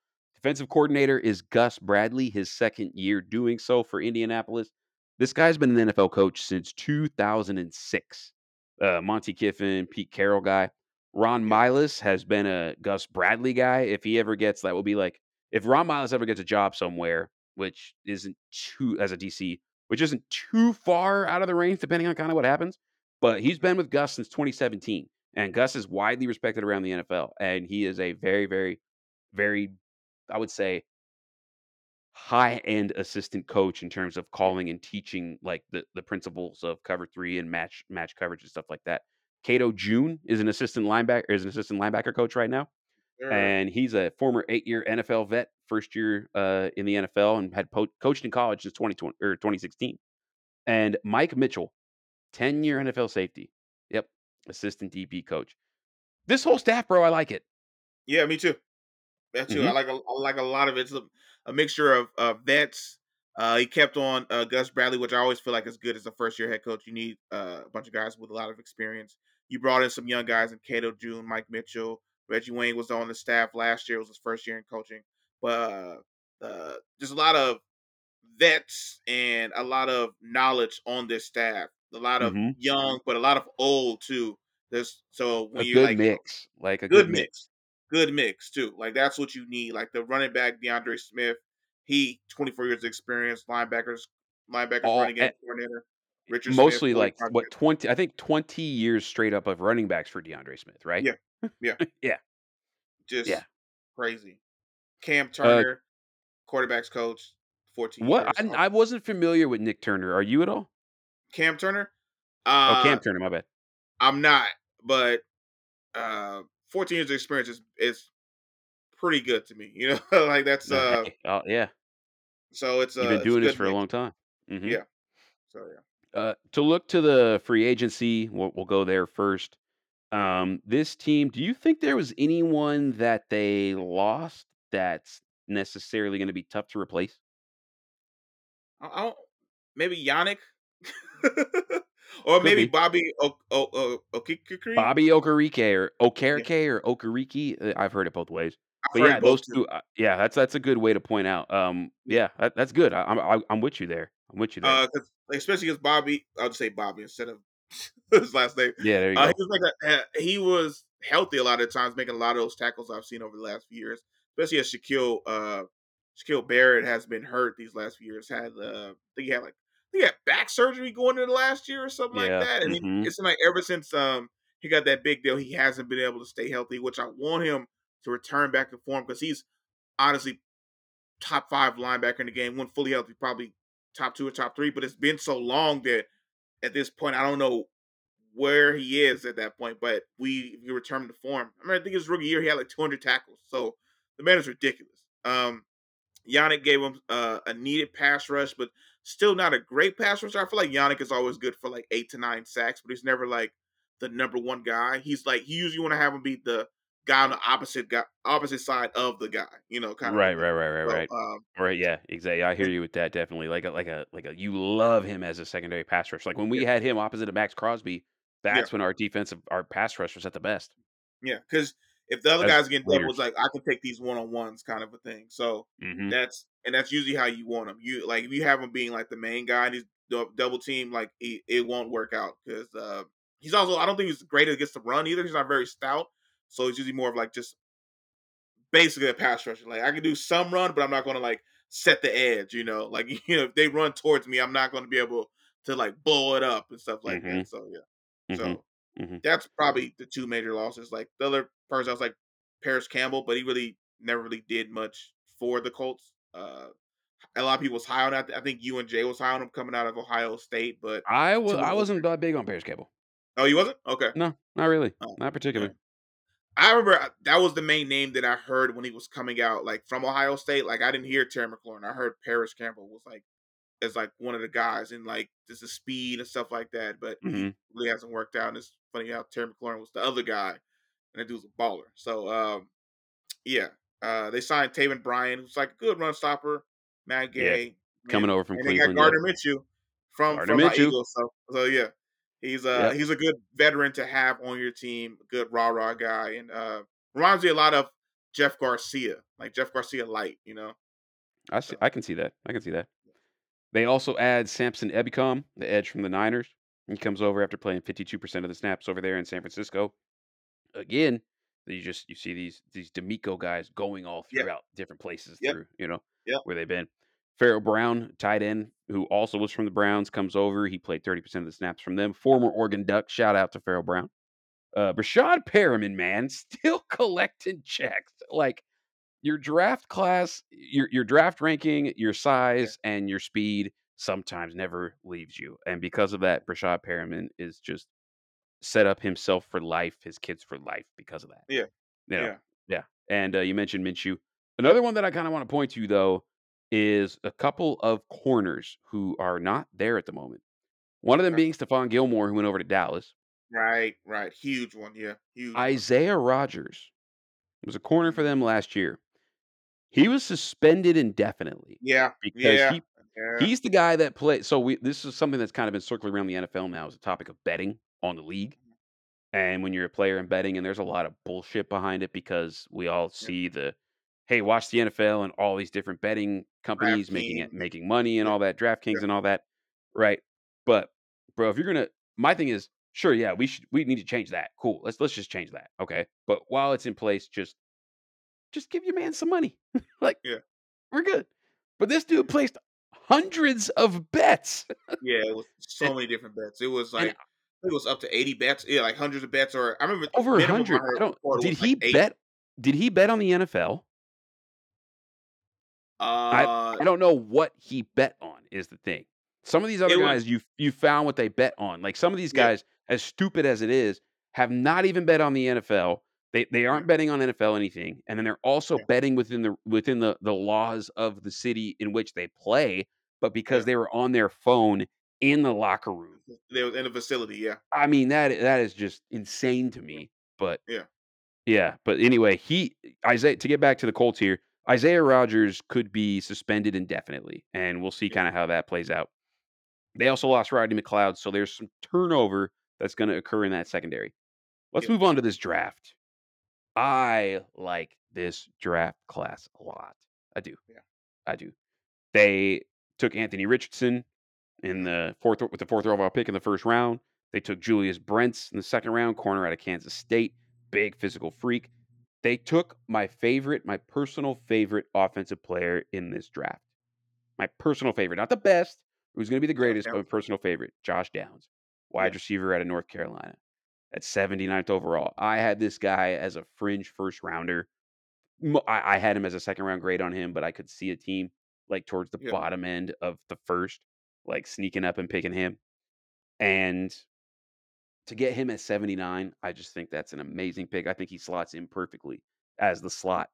Defensive coordinator is Gus Bradley, his 2nd year doing so for Indianapolis. This guy's been an NFL coach since 2006. Uh, Monte Kiffin, Pete Carroll guy. Ron Yep. Milus has been a Gus Bradley guy. If he ever gets that will be like if Ron Milus ever gets a job somewhere, which isn't too as a DC, which isn't too far out of the range depending on kinda what happens, but he's been with Gus since 2017, and Gus is widely respected around the NFL, and he is a very, very, very, I would say high-end assistant coach in terms of calling and teaching, like, the the principles of cover 3 and match match coverage and stuff like that. Cato June is an assistant linebacker is an assistant linebacker coach right now, Sure. and he's a former 8-year NFL vet, 1st year, uh, in the NFL and had po coached in college since 2020 or 2016. And Mike Mitchell, 10-year NFL safety. Yep, assistant DB coach. This whole staff, bro, I like it. Yeah, me too. That too. I Mhm. like a I like a lot of it. It's a, a mixture of uh, vets. Uh, he kept on uh, Gus Bradley, which I always feel like is good as a first year head coach. You need uh, a bunch of guys with a lot of experience. You brought in some young guys in Cato June, Mike Mitchell, Reggie Wayne was on the staff last year. It was his first year in coaching, but uh, uh, just a lot of vets and a lot of knowledge on this staff. A lot of Mhm. young, but a lot of old too. There's so A when you good like mix, like a good Good mix. mix. Good mix too. Like that's what you need. Like the running back DeAndre Smith, he 24 years of experience, linebackers, linebackers All running game coordinator. Richard Smith, mostly, like, what, 20 I think 20 years straight up of running backs for DeAndre Smith, right? Yeah. Yeah. Yeah. Just Yeah. Crazy. Cam Uh Turner, quarterbacks coach, 14 What? years. I Oh, I wasn't familiar with Nick Turner. Are you at all? Cam Turner? Oh, Uh Cam Turner, my bad. I'm not, but uh 14 years of experience is is pretty good to me. You know, like that's uh oh, yeah. so it's uh, You've been it's doing this for a long time. Mhm. Yeah. So yeah. Uh, to look to the free agency, we'll we'll go there first. Um, this team, do you think there was anyone that they lost that's necessarily gonna be tough to replace? I, I don't, maybe Yannick, or Could maybe be. Bobby o- o- o- Okikikri. Bobby Okereke or Okereke or Okereke, uh, I've heard it both ways. I've But heard yeah, it both those too. 2, uh, yeah, that's that's a good way to point out. Um, Yeah, that that's good. I I'm I I'm with you there. I'm with you there. uh, 'cause- especially because Bobby, I'll just say Bobby instead of his last name. Yeah, there you Uh, he go. was like a, he was healthy a lot of times, making a lot of those tackles I've seen over the last few years. Especially as Shaquille, uh, Shaquille Barrett has been hurt these last few years. Had uh, I think he had like he had back surgery going into the last year or something like that. And he, mhm. it's like ever since um he got that big deal, he hasn't been able to stay healthy. Which I want him to return back to form because he's honestly top five linebacker in the game. When fully healthy, probably top two or top three. But it's been so long that at this point, I don't know where he is at that point. But we if you return to form. I mean, I think his rookie year he had like 200 tackles. So the man is ridiculous. Um, Yannick gave him uh, a needed pass rush, but still not a great pass rush. I feel like Yannick is always good for like eight to nine sacks, but he's never like the number one guy. He's like he usually want to have him be the guy on the opposite guy, opposite side of the guy, you know, kind of Right, right, right, right, So right. um, Right, yeah, exactly. I hear you with that, definitely. Like a like a like a you love him as a secondary pass rush. Like when we yeah, had him opposite of Maxx Crosby, yeah, that's when our defensive our pass rush was at the best yeah. Because if the other as guys getting double, it's leaders. like I can take these one on ones, kind of a thing. So Mhm. that's and that's usually how you want them. You like if you have him being like the main guy and he's dou- double team, like it, it won't work out because uh, he's also I don't think he's great against the run either. He's not very stout, so he's usually more of like just basically a pass rusher. Like I can do some run, but I'm not going to like set the edge. You know, like you know if they run towards me, I'm not going to be able to like blow it up and stuff like Mhm. that. So yeah, Mhm. so Mhm. that's probably the two major losses. Like the other person, I was like Paris Campbell, but he really never really did much for the Colts. Uh, a lot of people was high on that. I think you and Jay was high on him coming out of Ohio State, but I was I wasn't that big on Paris Campbell. oh, you wasn't okay. No, not really, Oh, not particularly. I remember uh, that was the main name that I heard when he was coming out, like from Ohio State. Like I didn't hear Terry McLaurin. I heard Paris Campbell was like as like one of the guys and like just the speed and stuff like that. But Mhm. really hasn't worked out. And it's funny how Terry McLaurin was the other guy, and that dude's a baller. So um, yeah, uh, they signed Taven Bryan, who's like a good run stopper. Matt Yeah, Gay coming over from and they Cleveland. got yep. Gardner Minshew from Gardner from Minshew. Eagles. So so yeah. He's uh Yep. he's a good veteran to have on your team, good rah rah guy, and uh reminds me a lot of Jeff Garcia, like Jeff Garcia light, you know. I see, So I can see that. I can see that. They also add Samson Ebukam, the edge from the Niners. He comes over after playing 52% of the snaps over there in San Francisco. Again, you just you see these these DeMeco guys going all Yep. throughout different places Yep. through, you know, Yep. where they've been. Pharaoh Brown, tight end, who also was from the Browns, comes over. He played 30% of the snaps from them. Former Oregon Duck. Shout out to Pharaoh Brown. Uh, Breshad Perriman, man, still collecting checks. Like your draft class, your your draft ranking, your size, and your speed sometimes never leaves you. And because of that, Breshad Perriman is just set up himself for life, his kids for life because of that. Yeah. You know, Yeah. yeah. And uh, you mentioned Minshew. Another one that I kind of want to point to though is a couple of corners who are not there at the moment. One of them being Stephon Gilmore, who went over to Dallas. Right, right. Huge one, yeah. Huge. Isaiah Rogers was a corner for them last year. He was suspended indefinitely Yeah, because yeah. he yeah. he's the guy that played. So we this is something that's kind of been circling around the NFL now as a topic of betting on the league. Mm-hmm. And when you're a player in betting, and there's a lot of bullshit behind it because we all see the hey, watch the NFL and all these different betting companies making it making money and Yeah. all that, DraftKings Yeah. and all that, right? But bro, if you're gonna, my thing is, sure, yeah, we should we need to change that. Cool, let's let's just change that, okay? But while it's in place, just just give your man some money, like Yeah. we're good. But this dude placed hundreds of bets. Yeah, it was so And- many different bets. It was like it was up to eighty bets. Yeah, like hundreds of bets. Or I remember over a hundred. I don't. Did he like bet? Did he bet on the NFL? Uh, I don't know what he bet on. Is the thing. Some of these other It was- guys, you you found what they bet on. Like some of these Yeah. guys, as stupid as it is, have not even bet on the NFL. They they aren't betting on NFL anything, and then they're also Yeah. betting within the within the the laws of the city in which they play. But because Yeah. they were on their phone in the locker room, they was in the facility. Yeah, I mean that that is just insane to me. But Yeah. yeah. But anyway, he Isaiah to get back to the Colts here, Isaiah Rogers could be suspended indefinitely, and we'll see Yeah. kind of how that plays out. They also lost Rodney McLeod, so there's some turnover that's going to occur in that secondary. Let's move on to this draft. I like this draft class a lot. I do. Yeah. I do. They took Anthony Richardson in the fourth with the fourth overall pick in the first round. They took Julius Brents in the second round, corner out of Kansas State, big physical freak. They took my favorite, my personal favorite offensive player in this draft. My personal favorite, not the best, who's going to be the greatest, but my personal favorite, Josh Downs, wide Yeah. receiver out of North Carolina at 79th overall. I had this guy as a fringe first rounder. I, I had him as a second round grade on him, but I could see a team like towards the Yeah. bottom end of the first, like sneaking up and picking him. And to get him at 79, I just think that's an amazing pick. I think he slots in perfectly as the slot,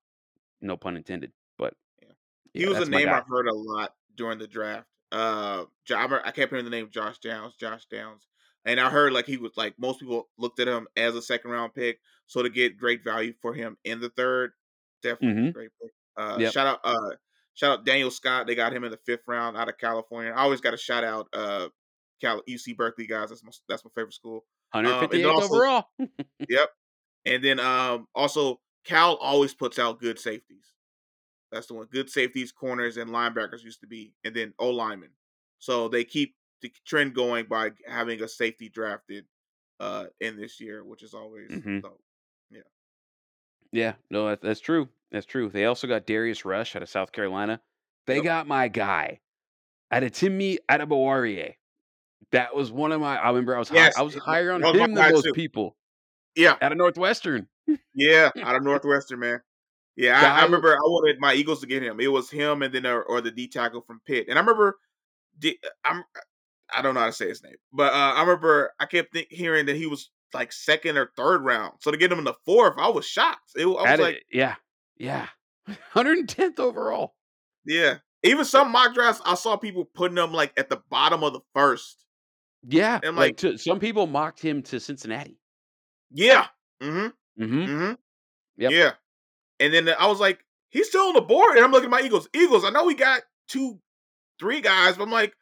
no pun intended. But Yeah. yeah, he was a name. I've heard a lot during the draft. Uh, I remember- I kept hearing the name Josh Downs, Josh Downs, and I heard like he was like most people looked at him as a second round pick. So to get great value for him in the third, definitely a Mhm. great pick. Uh, Yep. shout out, uh, shout out Daniel Scott. They got him in the fifth round out of California. I always got to shout out uh, Cal UC Berkeley guys. That's my that's my favorite school. Um, also- overall. Yep. And then um also Cal always puts out good safeties. That's the one. Good safeties, corners, and linebackers used to be, and then O linemen. So they keep the trend going by having a safety drafted uh in this year, which is always Mhm. dope. Yeah, no, that, that's true. That's true. They also got Darius Rush out of South Carolina. They Yep. got my guy out of Timmy Adebawore. That was one of my. I remember I was Yes, high, I was higher on him than most too. people Yeah, out of Northwestern. yeah, out of Northwestern, man. Yeah, I, I remember I wanted my Eagles to get him. It was him and then or, or the D tackle from Pitt. And I remember I'm I don't know how to say his name, but uh, I remember I kept think, hearing that he was like second or third round. So to get him in the fourth, I was shocked. It, I was at like, it yeah. Yeah. 110th overall. yeah. Even some mock drafts, I saw people putting him like at the bottom of the first. Yeah. And Like like, to, some people mocked him to Cincinnati. yeah, mm-hmm, Mm-hmm. mm-hmm, Yep. yeah. And then I was like, he's still on the board. And I'm looking at my Eagles. Eagles, I know we got two, three guys, but I'm like,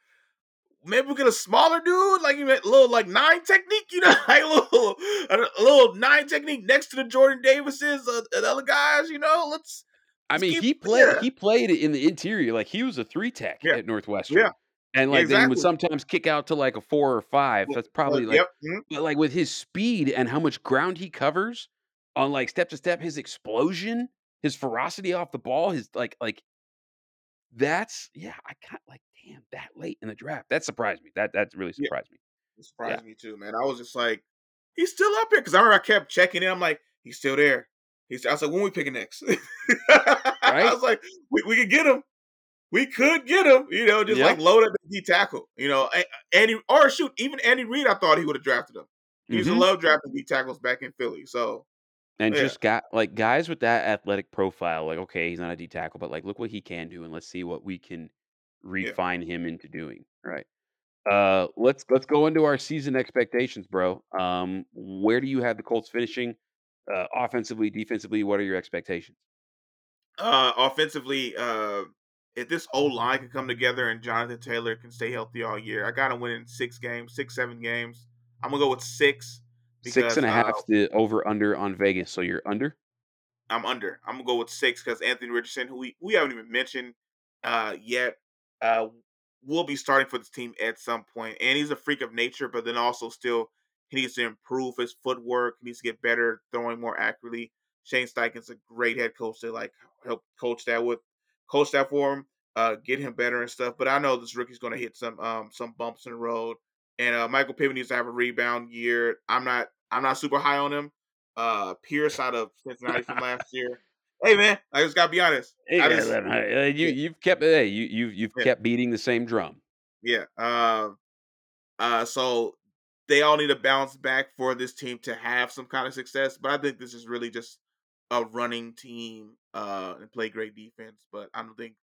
maybe we get a smaller dude, like a little like nine technique, you know, like a little a little nine technique next to the Jordan Davises, uh, and other guys, you know. Let's I let's mean, keep he played yeah, he played in the interior. Like he was a three tech yeah, at Northwestern. yeah, And like then would sometimes kick out to like a four or five. That's probably like yep. mhm, but like with his speed and how much ground he covers on like step to step, his explosion, his ferocity off the ball, his like like that's yeah, I got like damn that late in the draft. That surprised me. That that really Yeah, surprised me. it Yeah. surprised me too, man. I was just like, he's still up here because I remember I kept checking in. I'm like, he's still there. He's. I was like, when we picking next? I was like, we, we could get him. We could get him. You know, just Yeah. like load up the D tackle. You know, Andy or shoot, even Andy Reid. I thought he would have drafted him. He used to hmm love drafting D tackles back in Philly. So And yeah, just got like guys with that athletic profile, like, okay, he's not a D tackle, but like look what he can do and let's see what we can yeah. refine him into doing. Right. Uh let's let's go into our season expectations, bro. Um, where do you have the Colts finishing? Uh offensively, defensively, what are your expectations? Uh, offensively, uh, if this old line can come together and Jonathan Taylor can stay healthy all year, I got him winning six games, six seven games. I'm gonna go with six Six and a uh, the over under on Vegas. So you're under? I'm under. I'm gonna go with six because Anthony Richardson, who we, we haven't even mentioned uh, yet, uh, will be starting for this team at some point. And he's a freak of nature, but then also still he needs to improve his footwork. He needs to get better throwing more accurately. Shane Steichen's a great head coach to like help coach that with coach that for him, uh, get him better and stuff. But I know this rookie's gonna hit some um some bumps in the road. And uh, Michael Pittman needs to have a rebound year. I'm not I'm not super high on him. Uh, Pierce out of Cincinnati from last year. Hey man, I just gotta be honest. Hey, I just uh, you you've kept hey, you you you've yeah kept beating the same drum. yeah. Uh, uh, so they all need to bounce back for this team to have some kind of success. But I think this is really just a running team uh, and play great defense. But I don't think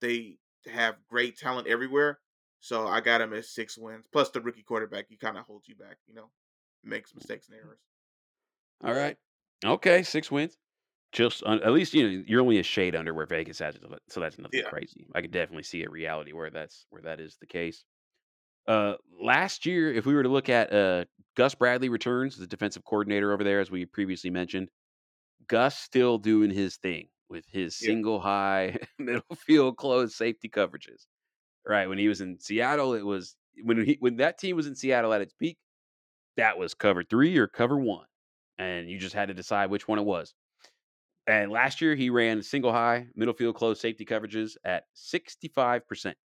they have great talent everywhere. So I got him at six wins. Plus the rookie quarterback, he kind of holds you back. You know, makes mistakes and errors. All right. Okay, six wins. Just un- at least you know you're only a shade under where Vegas has it, so so that's nothing Yeah. crazy. I could definitely see a reality where that's where that is the case. Uh, last year, if we were to look at uh Gus Bradley returns, the defensive coordinator over there, as we previously mentioned, Gus still doing his thing with his Yeah. single high middle field close safety coverages. Right when he was in Seattle, it was when he when that team was in Seattle at its peak, that was cover three or cover one, and you just had to decide which one it was. And last year, he ran single high middle field close safety coverages at sixty five percent.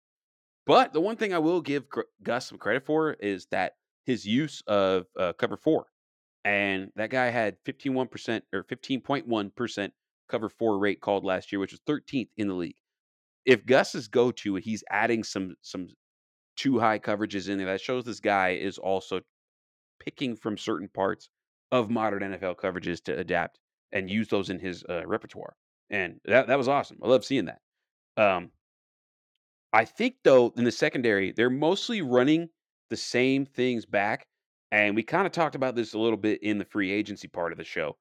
But the one thing I will give Gus some credit for is that his use of uh, cover four, and that guy had 51% or 15.1% cover four rate called last year, which was 13th in the league. If Gus's go to, he's adding some some too high coverages in there. That shows this guy is also picking from certain parts of modern NFL coverages to adapt and use those in his uh, repertoire. And that that was awesome. I love seeing that. Um, I think though in the secondary, they're mostly running the same things back. And we kind of talked about this a little bit in the free agency part of the show.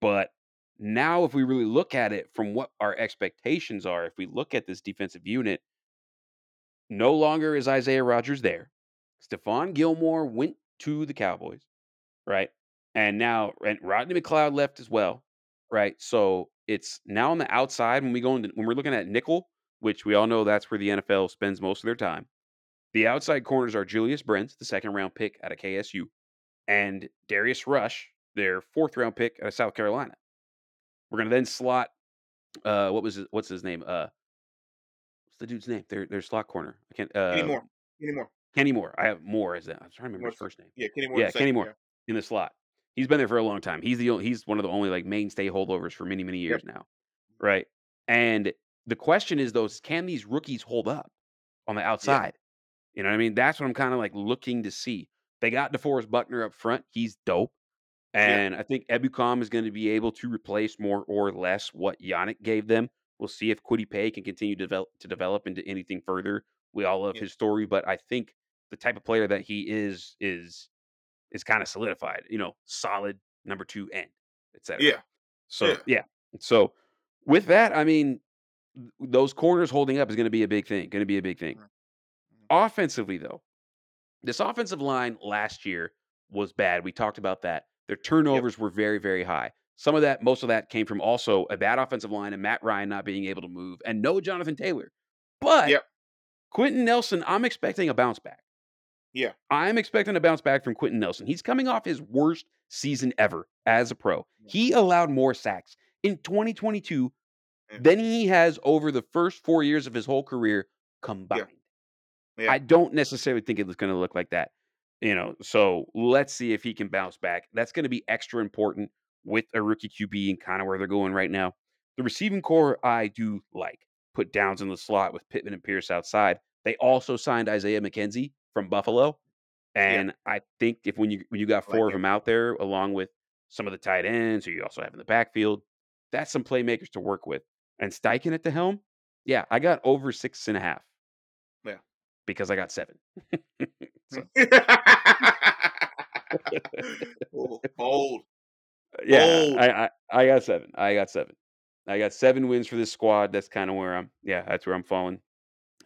But now, if we really look at it from what our expectations are, if we look at this defensive unit, no longer is Isaiah Rogers there. Stephon Gilmore went to the Cowboys, right? And now and Rodney McLeod left as well, right? So it's now on the outside when we go into when we're looking at nickel, which we all know that's where the NFL spends most of their time. The outside corners are Julius Brents, the second round pick out of KSU, and Darius Rush, their fourth round pick out of South Carolina. We're gonna then slot uh what was his, what's his name? Uh what's the dude's name? Their their slot corner. I can't Kenny uh Moore. Kenny Moore. Kenny Moore. I have Moore as that. I'm trying to remember Moore his first name. Yeah, Kenny Moore. Yeah, Kenny Moore Yeah. in the slot. He's been there for a long time. He's the o- he's one of the only like mainstay holdovers for many many Yep. years now, right? And the question is, though, is can these rookies hold up on the outside? You know what I mean? That's what I'm kind of like looking to see. They got DeForest Buckner up front. He's dope. Yeah. And I think Ebukam is going to be able to replace more or less what Yannick gave them. We'll see if Kwity Paye can continue to develop, to develop into anything further. We all love Yeah. his story, but I think the type of player that he is is is kind of solidified. You know, solid number two end, etc. Yeah. So Yeah. yeah. So with that, I mean, those corners holding up is going to be a big thing. Going to be a big thing. Mhm. Offensively, though, this offensive line last year was bad. We talked about that. Their turnovers were very, very high. Some of that, most of that came from also a bad offensive line and Matt Ryan not being able to move and no Jonathan Taylor. But Yep. Quenton Nelson, I'm expecting a bounce back. Yeah. I'm expecting a bounce back from Quenton Nelson. He's coming off his worst season ever as a pro. Yeah. He allowed more sacks in 2022 Yeah. than he has over the first four years of his whole career combined. Yeah. I don't necessarily think it's going to look like that. You know, so let's see if he can bounce back. That's going to be extra important with a rookie QB and kind of where they're going right now. The receiving corps I do like. Put Downs in the slot with Pittman and Pierce outside. They also signed Isaiah McKenzie from Buffalo. And I think if when you when you got I like four of them out there, along with some of the tight ends, who you also have in the backfield, that's some playmakers to work with. And Steichen at the helm, yeah, I got over six and a half. Yeah. Because I got seven. Oh, bold. yeah, Bold. I, I I got seven. I got seven. I got seven wins for this squad. That's kind of where I'm. Yeah, that's where I'm falling.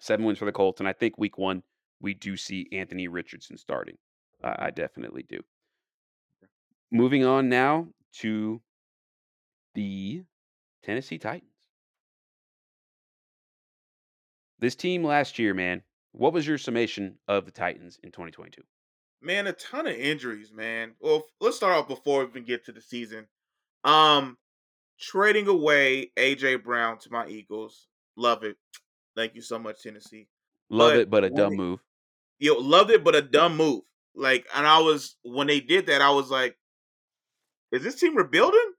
Seven wins for the Colts, and I think week one we do see Anthony Richardson starting. I I definitely do. Moving on now to the Tennessee Titans. This team last year, man. What was your summation of the Titans in 2022? Man, a ton of injuries, man. Well, let's start off before we even get to the season. Um, trading away AJ Brown to my Eagles. Love it. Thank you so much, Tennessee. Love But it, but a dumb it- move. Yo, loved it, but a dumb move. Like, and I was when they did that, I was like, "Is this team rebuilding?"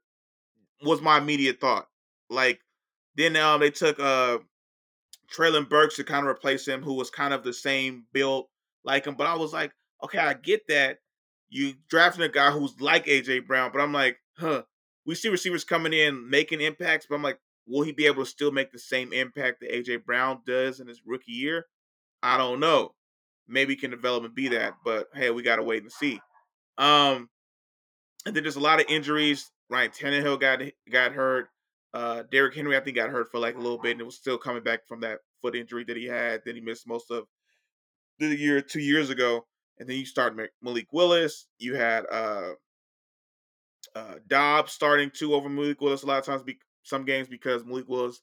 Was my immediate thought. Like, then um, they took uh Treylon Burks to kind of replace him, who was kind of the same build like him. But I was like, okay, I get that. You drafting a guy who's like AJ Brown, but I'm like, huh. We see receivers coming in making impacts, but I'm like, will he be able to still make the same impact that AJ Brown does in his rookie year? I don't know. Maybe can develop and be that, but hey, we gotta wait and see. Um, and then there's a lot of injuries. Ryan Tannehill got got hurt. Uh, Derrick Henry, I think, got hurt for like a little bit, and it was still coming back from that foot injury that he had. Then he missed most of the year two years ago. And then you start Malik Willis. You had uh, uh, Dobbs starting two over Malik Willis a lot of times. Be- some games because Malik Willis,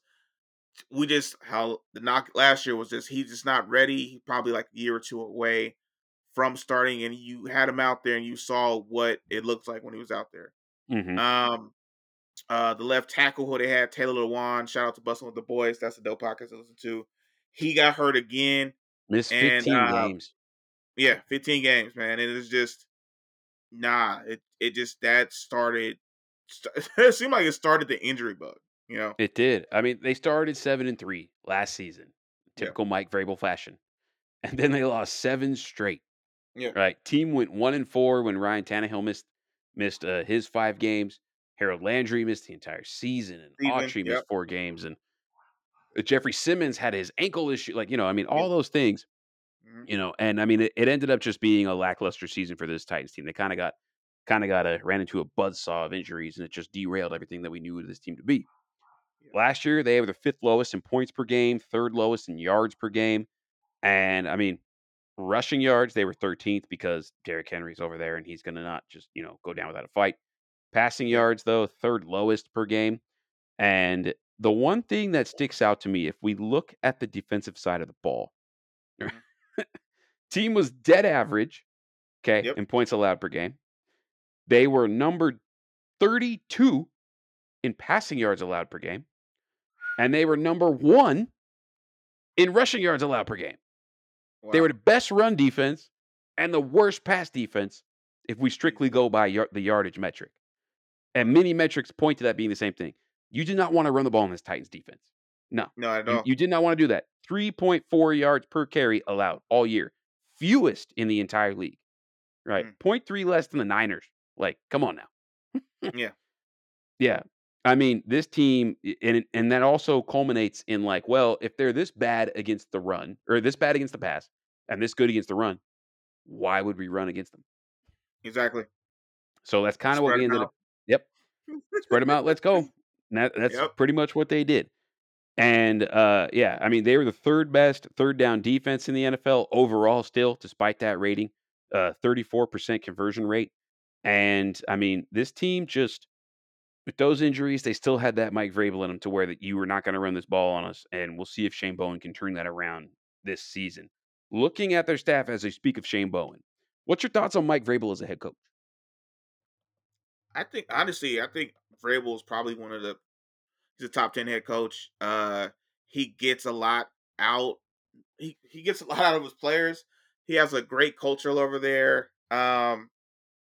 we just how the knock last year was just he's just not ready. He probably like a year or two away from starting, and you had him out there, and you saw what it looked like when he was out there. hmm Um, uh, the left tackle who they had, Taylor Lewan. Shout out to Bussin' with the Boys. That's a dope podcast to listen to. He got hurt again. Missed And, 15 uh, games. Yeah, 15 games, man. And it's just nah. It it just that started. It seemed like it started the injury bug. You know. It did. I mean, they started seven and three last season, Yeah. typical Mike Vrabel fashion, and then they lost seven straight. Yeah. Right. Team went one and four when Ryan Tannehill missed missed uh, his five games. Harold Landry missed the entire season, and Season, Autry yep. missed four games, and uh, Jeffrey Simmons had his ankle issue. Like you know, I mean, all those things. Mhm. You know, and I mean, it, it ended up just being a lackluster season for this Titans team. They kind of got kind of got a ran into a buzzsaw of injuries, and it just derailed everything that we knew this team to be. Yeah. Last year, they were the fifth lowest in points per game, third lowest in yards per game. And I mean, rushing yards, they were 13th because Derrick Henry's over there and he's going to not just, you know, go down without a fight. Passing yards, though, third lowest per game. And the one thing that sticks out to me, if we look at the defensive side of the ball, Mhm. team was dead average, okay, Yep. in points allowed per game. They were number 32 in passing yards allowed per game, and they were number one in rushing yards allowed per game. They were the best run defense and the worst pass defense if we strictly go by the yardage metric. And many metrics point to that being the same thing. You do not want to run the ball in this Titans defense. No, No, I you, don't. you did not want to do that. 3.4 yards per carry allowed all year, fewest in the entire league. Right, Mm. 0.3 less than the Niners. Like, come on now. Yeah. Yeah. I mean, this team and and that also culminates in like, well, if they're this bad against the run or this bad against the pass and this good against the run, why would we run against them? Exactly. So that's kind of what we ended out. up. Spread them out. Let's go. That, that's Yep. pretty much what they did. And uh, yeah, I mean, they were the third best third down defense in the NFL overall, still, despite that rating, uh, 34% conversion rate. And I mean, this team just, with those injuries, they still had that Mike Vrabel in them to where that you were not going to run this ball on us. And we'll see if Shane Bowen can turn that around this season. Looking at their staff as they speak of Shane Bowen, what's your thoughts on Mike Vrabel as a head coach? I think honestly, I think Vrabel is probably one of the he's a top ten head coach. Uh he gets a lot out. He he gets a lot out of his players. He has a great culture over there. Um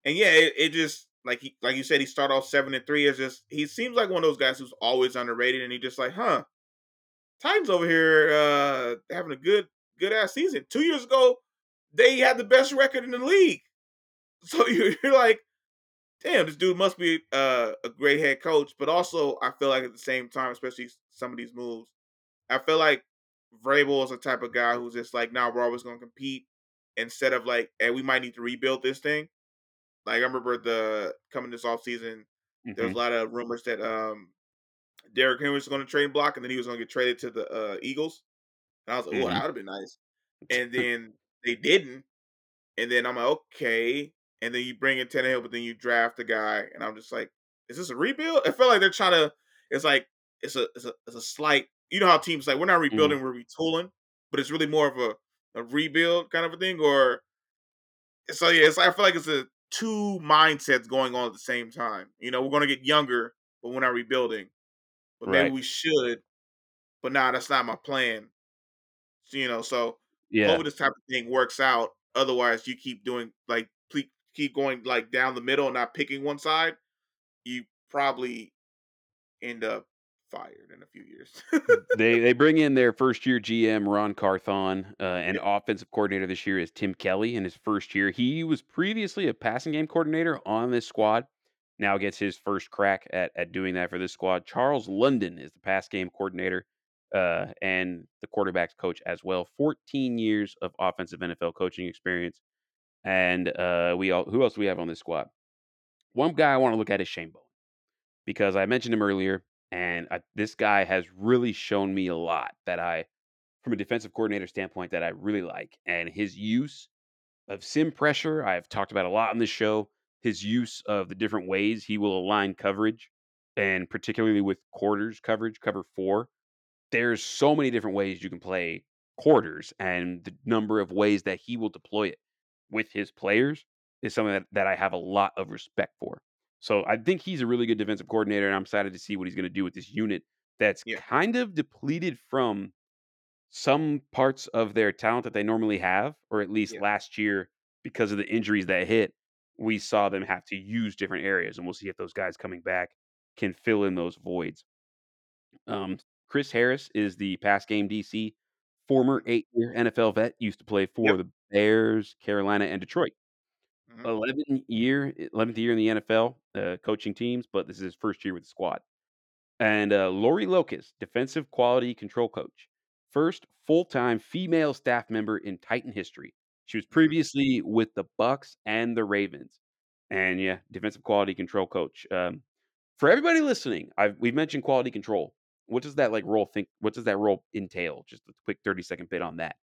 and yeah, it, it just like he like you said, he started off seven and three. Is just he seems like one of those guys who's always underrated and he just like, huh, Titans over here uh having a good good ass season. Two years ago, they had the best record in the league. So you're, you're like, damn, this dude must be uh, a great head coach. But also, I feel like at the same time, especially some of these moves, I feel like Vrabel is the type of guy who's just like, now nah, we're always going to compete instead of like, hey, we might need to rebuild this thing. Like I remember the coming this off season, there was a lot of rumors that um Derrick Henry was going to trade block, and then he was going to get traded to the uh, Eagles. And I was like, oh, Mhm. that would have been nice. And then they didn't. And then I'm like, okay. And then you bring in Tannehill, but then you draft a guy, and I'm just like, is this a rebuild? I feel like they're trying to. It's like it's a it's a it's a slight. You know how teams like we're not mm-hmm. rebuilding, we're retooling, but it's really more of a a rebuild kind of a thing. Or so yeah, it's I feel like it's a two mindsets going on at the same time. You know, we're going to get younger, but we're not rebuilding. But maybe we should. But nah, that's not my plan. So, you know, so Yeah. hopefully this type of thing works out. Otherwise, you keep doing like keep going like down the middle and not picking one side. You probably end up fired in a few years. they they bring in their first year GM Ran Carthon, uh, and offensive coordinator this year is Tim Kelly. In his first year, he was previously a passing game coordinator on this squad. Now gets his first crack at at doing that for this squad. Charles London is the pass game coordinator uh, and the quarterbacks coach as well. 14 years of offensive NFL coaching experience. And uh, we all who else do we have on this squad? One guy I want to look at is Shane Bowen because I mentioned him earlier, and I, this guy has really shown me a lot that I, from a defensive coordinator standpoint, that I really like. And his use of sim pressure, I've talked about a lot on this show. His use of the different ways he will align coverage, and particularly with quarters coverage, cover four. There's so many different ways you can play quarters, and the number of ways that he will deploy it with his players is something that, that I have a lot of respect for. So I think he's a really good defensive coordinator, and I'm excited to see what he's going to do with this unit that's Yeah. kind of depleted from some parts of their talent that they normally have, or at least Yeah. last year because of the injuries that hit, we saw them have to use different areas, and we'll see if those guys coming back can fill in those voids. Um, Chris Harris is the pass game DC, former eight-year NFL vet, used to play for Yep. the Bears, Carolina, and Detroit. Mhm. 11 year 11th year in the NFL, uh, coaching teams, but this is his first year with the squad. And uh, Lori Locust, defensive quality control coach, first full-time female staff member in Titan history. She was previously with the Bucs and the Ravens, and yeah, defensive quality control coach. Um, for everybody listening, I've we've mentioned quality control. What does that like role think? What does that role entail? Just a quick thirty second bit on that.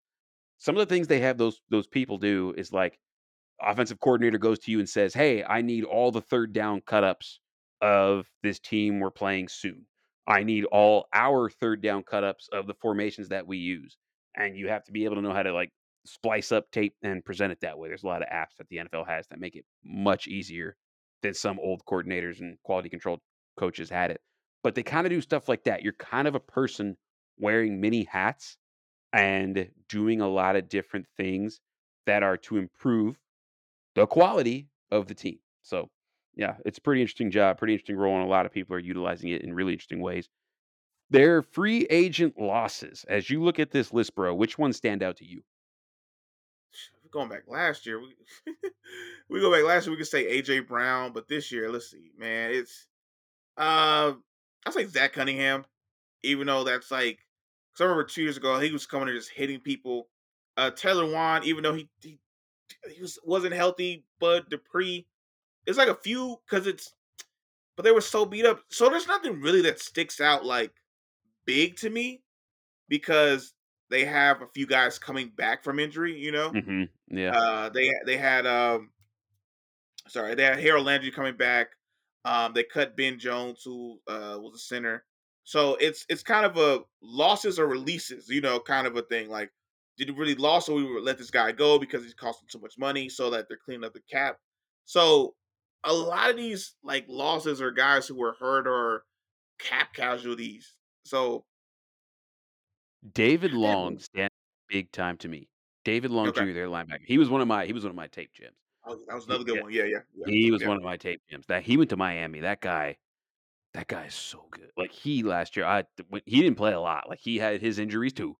Some of the things they have those those people do is like offensive coordinator goes to you and says, "Hey, I need all the third down cutups of this team we're playing soon. I need all our third down cutups of the formations that we use." And you have to be able to know how to like splice up tape and present it that way. There's a lot of apps that the NFL has that make it much easier than some old coordinators and quality control coaches had it. But they kind of do stuff like that. You're kind of a person wearing many hats and doing a lot of different things that are to improve the quality of the team. So yeah, it's pretty interesting job, pretty interesting role, and a lot of people are utilizing it in really interesting ways. Their free agent losses, as you look at this list, bro, which ones stand out to you? Going back last year, we we go back last year. We could say AJ Brown, but this year, let's see, man, it's uh, I say Zach Cunningham, even though that's like, cause I remember two years ago he was coming and just hitting people. Uh, Taylor Lewan, even though he he, he was wasn't healthy, Bud Dupree, it's like a few because it's, but they were so beat up. So there's nothing really that sticks out like big to me because they have a few guys coming back from injury. You know, hmm Yeah. uh, they they had um, sorry, they had Harold Landry coming back. Um, they cut Ben Jones, who uh, was a center. So it's it's kind of a losses or releases, you know, kind of a thing. Like, did it really lost or we let this guy go because he's costing too much money, so that they're cleaning up the cap. So a lot of these like losses are guys who were hurt or cap casualties. So David Long stands big time to me. David Long okay. Jr., their linebacker. He was one of my he was one of my tape gems. Oh, that was He, another good yeah, one. Yeah, yeah, yeah, he was yeah, one of my tape gems. That he went to Miami. That guy, that guy is so good. Like he last year, I he didn't play a lot. Like he had his injuries too.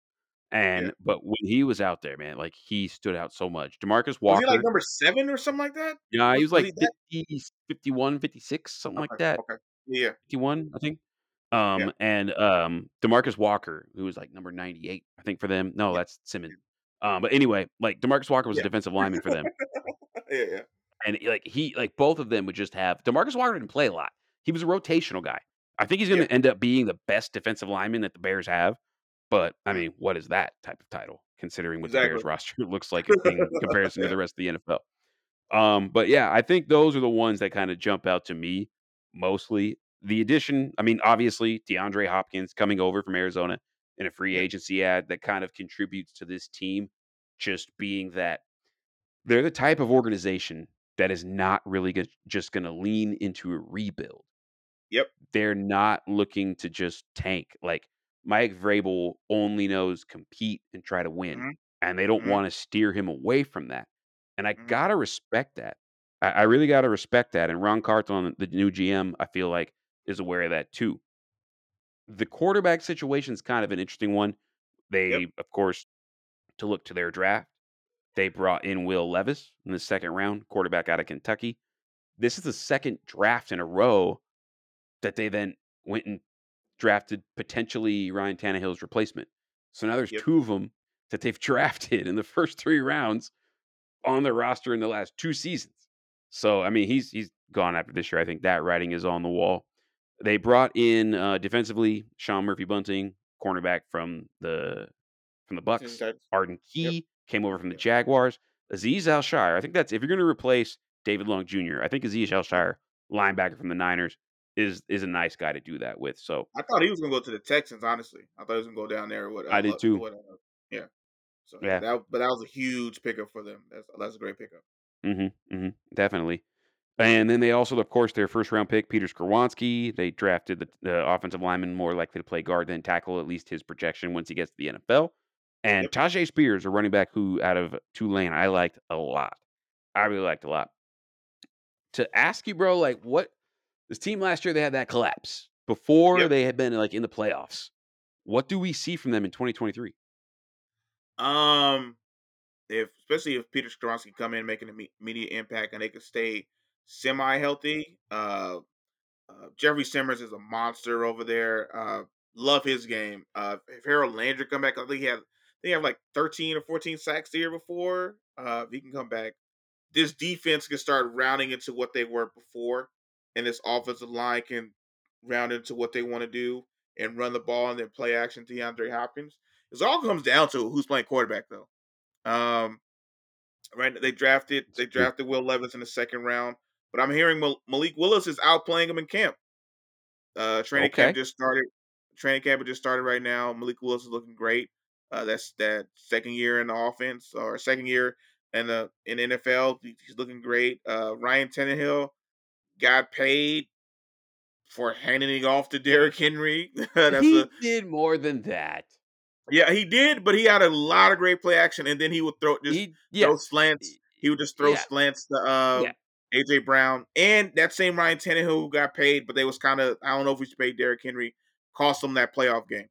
yeah. And but when he was out there, man, like he stood out so much. Demarcus Walker. Was he like number seven or something like that? yeah, he Was was was like he 50, 51, 56, something like that. okay. Yeah, 51, I think. yeah, Um, and um, Demarcus Walker, who was like number 98, I think for them. No, yeah, that's Simmons. Um, but anyway, like Demarcus Walker was a defensive lineman for them. yeah, yeah, And like he like both of them would just have Demarcus Walker didn't play a lot. He was a rotational guy. I think he's gonna end up being the best defensive lineman that the Bears have. But I mean, what is that type of title considering what the. Bears roster looks like in comparison to the rest of the NFL? Um, but yeah, I think those are the ones that kind of jump out to me mostly. The addition, I mean, obviously DeAndre Hopkins coming over from Arizona in a free agency ad that kind of contributes to this team just being that they're the type of organization that is not really just going to lean into a rebuild. Yep. They're not looking to just tank. Like Mike Vrabel only knows compete and try to win, hmm and they don't hmm want to steer him away from that. And I hmm gotta respect that. I, I really gotta respect that. And Ran Carthon, the new GM, I feel like is aware of that too. The quarterback situation is kind of an interesting one. Yep. They, of course, to look to their draft, they brought in Will Levis in the second round, quarterback out of Kentucky. This is the second draft in a row that they then went and drafted potentially Ryan Tannehill's replacement. So now there's Yep. two of them that they've drafted in the first three rounds on their roster in the last two seasons. So I mean, he's he's gone after this year. I think that writing is on the wall. They brought in uh, defensively Sean Murphy Bunting, cornerback from the from the Bucs. Arden Yep. Key came over from the Yep. Jaguars. Azeez Al-Shaair. I think that's if you're going to replace David Long Jr. I think Azeez Al-Shaair, linebacker from the Niners, is is a nice guy to do that with. So I thought he was gonna go to the Texans. Honestly, I thought he was gonna go down there. What? Uh, I did too. what? Uh, yeah. So yeah, that but that was a huge pickup for them. That's that's a great pickup. hmm hmm Definitely. And then they also, of course, their first round pick, Peter Skoronski. They drafted the, the offensive lineman more likely to play guard than tackle, at least his projection once he gets to the NFL. And Yep. Tyjae Spears, a running back who out of Tulane, I liked a lot. I really liked a lot. To ask you, bro, like what this team last year, they had that collapse before Yep. they had been like in the playoffs. What do we see from them in 2023? Um, if especially if Peter Skoronski come in making an imme- immediate impact and they could stay semi healthy. Uh, uh, Jeffrey Simmons is a monster over there. Uh, love his game. Uh, if Harold Landry come back, I think he had they have like thirteen or fourteen sacks the year before. Uh, if he can come back, this defense can start rounding into what they were before, and this offensive line can round into what they want to do and run the ball and then play action to DeAndre Hopkins. It all comes down to who's playing quarterback though. Um, right? They drafted they drafted Will Levis in the second round, but I'm hearing Mal- Malik Willis is outplaying him in camp. Uh, training camp just started. Training camp just started right now. Malik Willis is looking great. Uh, that's that second year in the offense or second year in the in the NFL. He's looking great. Uh, Ryan Tannehill got paid for handing it off to Derrick Henry. that's He a did more than that. yeah, he did, but he had a lot of great play action, and then he would throw just He throw slants. He would just throw Yeah. slants to Yeah. um AJ Brown, and that same Ryan Tannehill who got paid, but they was kind of I don't know if we should pay Derrick Henry, cost them that playoff game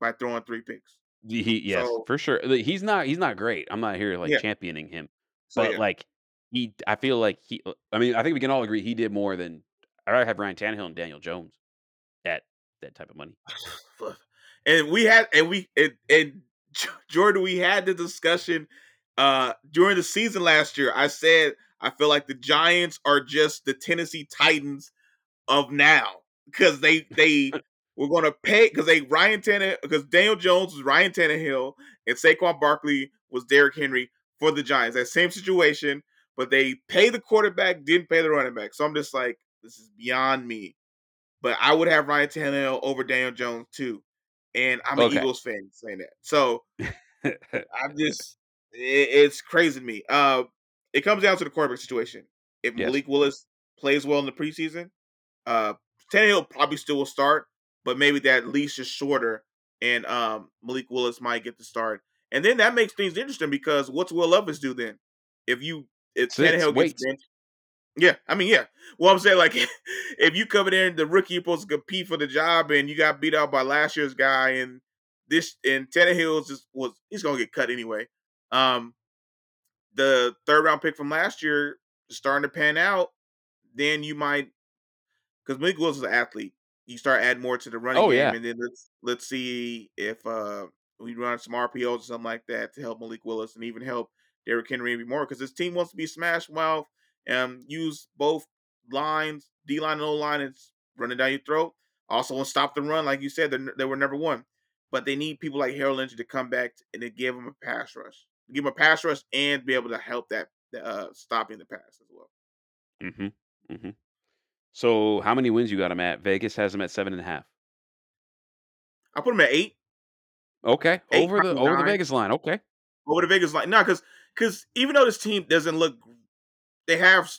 by throwing three picks. He, yes, So for sure. He's not he's not great. I'm not here like yeah, championing him, so but yeah, like he, I feel like he. uh, I mean, I think we can all agree he did more than. I'd rather have Ryan Tannehill and Daniel Jones at that type of money. and we had and we and, and Jordan, we had the discussion uh during the season last year. I said I feel like the Giants are just the Tennessee Titans of now because they they were going to pay because they Ryan Tannehill because Daniel Jones was Ryan Tannehill and Saquon Barkley was Derrick Henry for the Giants. That same situation, but they pay the quarterback, didn't pay the running back. So I'm just like, this is beyond me. But I would have Ryan Tannehill over Daniel Jones too, and I'm an Eagles fan saying that. So I'm just it, it's crazy to me. Uh, it comes down to the quarterback situation. If Yes. Malik Willis plays well in the preseason, uh, Tannehill probably still will start, but maybe that leash is shorter, and um, Malik Willis might get the start, and then that makes things interesting because what's Will Levis do then? If you if Sits, Tannehill gets benched, yeah, I mean, yeah. Well, I'm saying like if you come in there and the rookie you're supposed to compete for the job, and you got beat out by last year's guy, and this and Tannehill just was he's gonna get cut anyway. Um, the third round pick from last year is starting to pan out, then you might because Malik Willis is an athlete. You start adding more to the running Oh game, yeah. and then let's let's see if uh we run some RPOs or something like that to help Malik Willis and even help Derrick Henry more because this team wants to be smashed well and use both lines, D line and O line, and running down your throat. Also, want to stop the run, like you said, they're, were number one, but they need people like Harold Lynch to come back and to give them a pass rush, give them a pass rush, and be able to help that uh stopping the pass as well. Mm-hmm. Mm-hmm. So how many wins you got him at? Vegas has him at seven and a half. I put them at eight, Okay, eight, over the over the. Vegas line. Okay. Over the Vegas line, no, because because even though this team doesn't look, they have.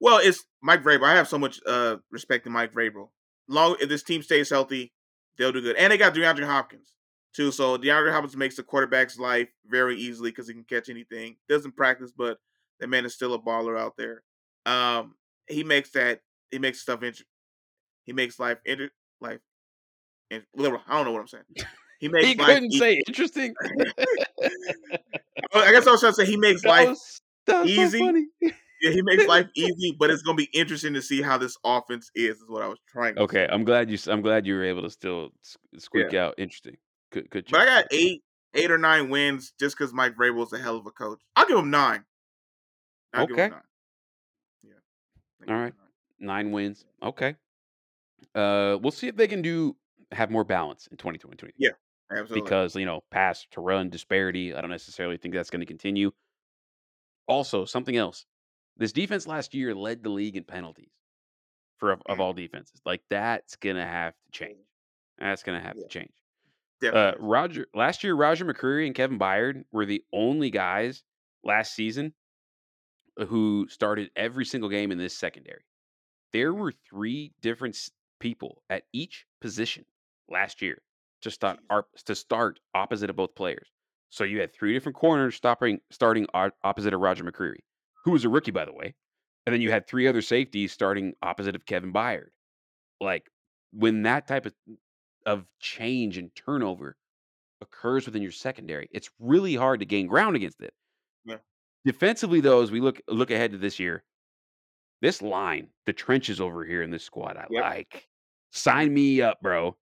Well, it's Mike Vrabel. I have so much uh respect to Mike Vrabel. Long if this team stays healthy, they'll do good. And they got DeAndre Hopkins too. So DeAndre Hopkins makes the quarterback's life very easily because he can catch anything. Doesn't practice, but that man is still a baller out there. Um, he makes that he makes stuff inter- he makes life inter- life. In- I don't know what I'm saying. He makes He couldn't say interesting. I guess I was trying to say he makes that life was that was easy. so funny. Yeah, he makes life easy, but it's gonna be interesting to see how this offense is. Is what I was trying to Okay, say. I'm glad you. I'm glad you were able to still s- squeak out. Interesting. Good. Good But I got eight, eight or nine wins just because Mike Vrabel's a hell of a coach. I'll give him nine. I'll give Okay. him nine. Yeah. I'll give All him right. nine. Nine wins. Okay. Uh, we'll see if they can do have more balance in 2023 Yeah, absolutely. because you know pass to run disparity. I don't necessarily think that's going to continue. Also, something else. This defense last year led the league in penalties for of, of Mm. all defenses. Like that's gonna have to change. That's gonna have Yeah. to change. Uh, Roger last year, Roger McCreary and Kevin Byard were the only guys last season who started every single game in this secondary. There were three different people at each position last year to start to start opposite of both players. So you had three different corners stopping starting opposite of Roger McCreary, who was a rookie by the way, and then you had three other safeties starting opposite of Kevin Byard. Like when that type of of change and turnover occurs within your secondary, it's really hard to gain ground against it. Yeah. Defensively, though, as we look look ahead to this year, this line, the trenches over here in this squad, I Yep. like. Sign me up, bro.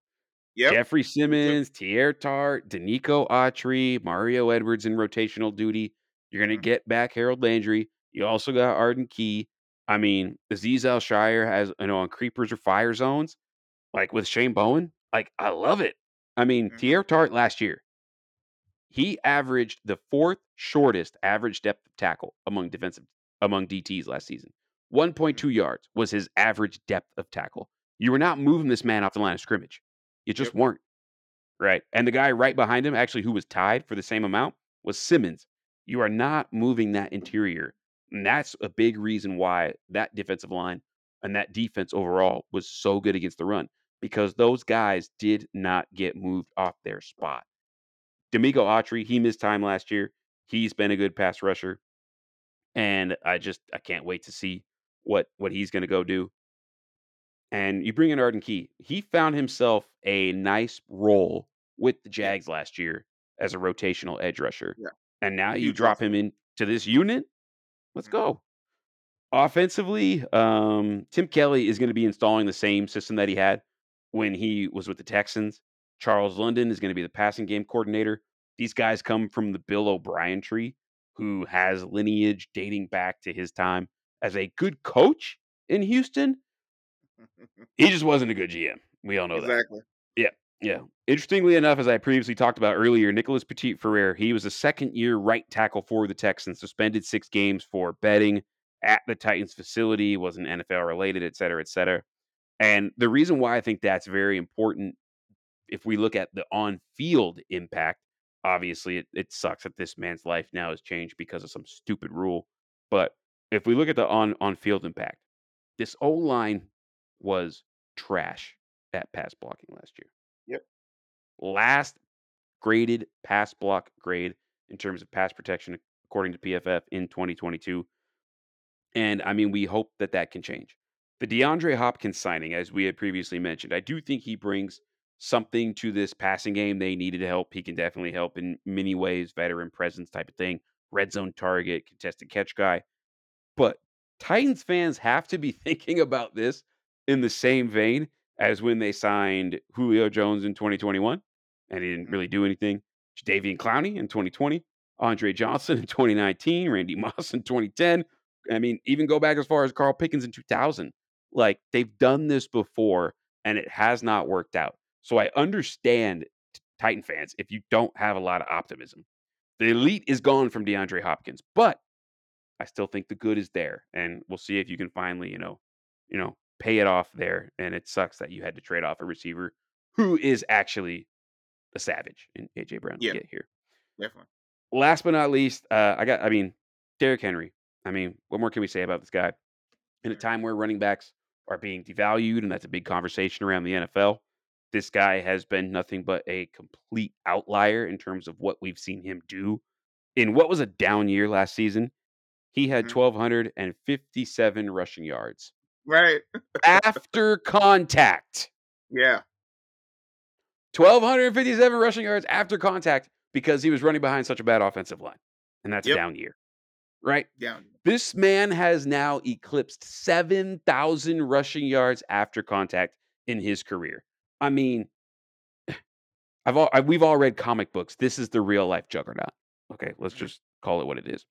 Yep. Jeffrey Simmons, Teair Tart, Denico Autry, Mario Edwards in rotational duty. You're gonna Mhm. get back Harold Landry. You also got Arden Key. I mean, Azeez Al-Shaair has you know on creepers or fire zones, like with Shane Bowen. Like, I love it. I mean, Mhm. Teair Tart last year, he averaged the fourth shortest average depth of tackle among defensive among DTs last season. 1.2 yards was his average depth of tackle. You were not moving this man off the line of scrimmage. You just Yep. weren't. Right. And the guy right behind him, actually, who was tied for the same amount, was Simmons. You are not moving that interior. And that's a big reason why that defensive line and that defense overall was so good against the run because those guys did not get moved off their spot. Denico Autry, he missed time last year. He's been a good pass rusher. and I just I can't wait to see what what he's going to go do. And you bring in Arden Key. He found himself a nice role with the Jags last year as a rotational edge rusher. Yeah. And now you drop him into this unit. Let's Mhm. go. Offensively, um, Tim Kelly is going to be installing the same system that he had when he was with the Texans. Charles London is going to be the passing game coordinator. These guys come from the Bill O'Brien tree, who has lineage dating back to his time as a good coach in Houston. He just wasn't a good GM. We all know that. exactly. Yeah, yeah. Interestingly enough, as I previously talked about earlier, Nicholas Petit-Frere, he was a second year right tackle for the Texans, suspended six games for betting at the Titans facility, wasn't NFL related, et cetera, et cetera. And the reason why I think that's very important, if we look at the on field impact, obviously it, it sucks that this man's life now has changed because of some stupid rule. But if we look at the on on field impact, this O line was trash at pass blocking last year. Yep. Last graded pass block grade in terms of pass protection, according to PFF in 2022. And I mean, we hope that that can change. The DeAndre Hopkins signing, as we had previously mentioned, I do think he brings something to this passing game they needed help. He can definitely help in many ways, veteran presence type of thing, red zone target, contested catch guy. But Titans fans have to be thinking about this in the same vein as when they signed Julio Jones in 2021 and he didn't mm-hmm. really do anything. Jadeveon Clowney in 2020, Andre Johnson in 2019, Randy Moss in 2010. I mean, even go back as far as Carl Pickens in 2000. Like they've done this before and it has not worked out. So I understand Titan fans if you don't have a lot of optimism. The elite is gone from DeAndre Hopkins, but I still think the good is there, and we'll see if you can finally, you know, you know, pay it off there. And it sucks that you had to trade off a receiver who is actually a savage in AJ Brown Yeah. to get here. Definitely. Last but not least, uh, I got, I mean, Derrick Henry. I mean, what more can we say about this guy? In a time where running backs are being devalued, and that's a big conversation around the NFL, this guy has been nothing but a complete outlier in terms of what we've seen him do. In what was a down year last season, he had Mhm. 1,257 rushing yards Right. after contact. Yeah. 1,257 rushing yards after contact because he was running behind such a bad offensive line. And that's Yep. a down year, right? Down. This man has now eclipsed 7,000 rushing yards after contact in his career. I mean, I've all, I, we've all read comic books. This is the real life juggernaut. Okay, let's Mhm. just call it what it is.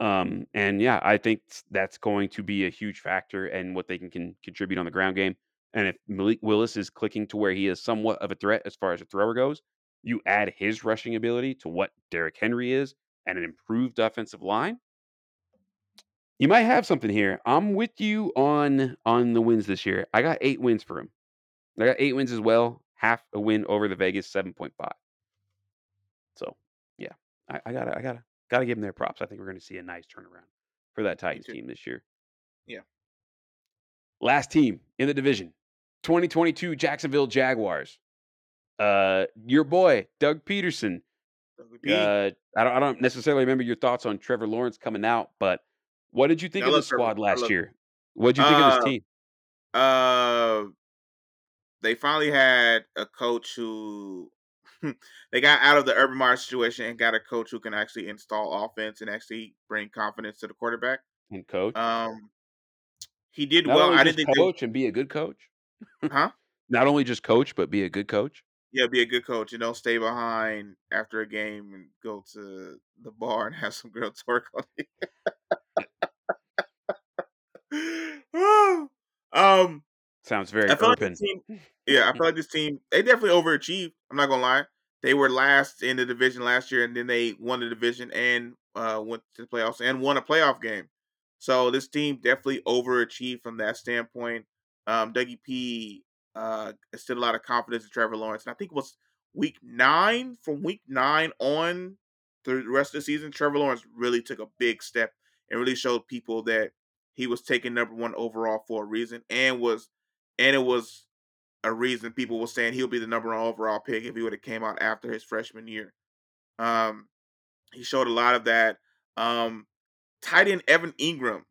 Um, and yeah, I think that's going to be a huge factor and what they can, can contribute on the ground game. And if Malik Willis is clicking to where he is somewhat of a threat as far as a thrower goes, you add his rushing ability to what Derrick Henry is and an improved offensive line. You might have something here. I'm with you on on the wins this year. I got eight wins for him. I got eight wins as well. Half a win over the Vegas seven point five. So yeah, I, I gotta I gotta gotta give them their props. I think we're gonna see a nice turnaround for that Titans team this year. Yeah. Last team in the division, 2022 Jacksonville Jaguars. Uh, your boy Doug Pederson. Uh, I don't I don't necessarily remember your thoughts on Trevor Lawrence coming out, but what did you think I of the squad I last year? What did you think of this Uh, team? Uh, they finally had a coach who they got out of the Urban Meyer situation and got a coach who can actually install offense and actually bring confidence to the quarterback. And coach, Um, he did not well. I didn't think they, coach and be a good coach. huh? Not only just coach, but be a good coach. Yeah, be a good coach and don't stay behind after a game and go to the bar and have some girl twerk on you. um, Sounds very feel like team. Yeah, I feel like this team. They definitely overachieved. I'm not gonna lie. They were last in the division last year, and then they won the division and uh, went to the playoffs and won a playoff game. So this team definitely overachieved from that standpoint. Um, Dougie P uh, instilled a lot of confidence in Trevor Lawrence, and I think it was week nine. From week nine on, the rest of the season, Trevor Lawrence really took a big step and really showed people that he was taken number one overall for a reason, and was and it was a reason people were saying he'll be the number one overall pick if he would have came out after his freshman year. Um, he showed a lot of that. Um, tight end Evan Engram,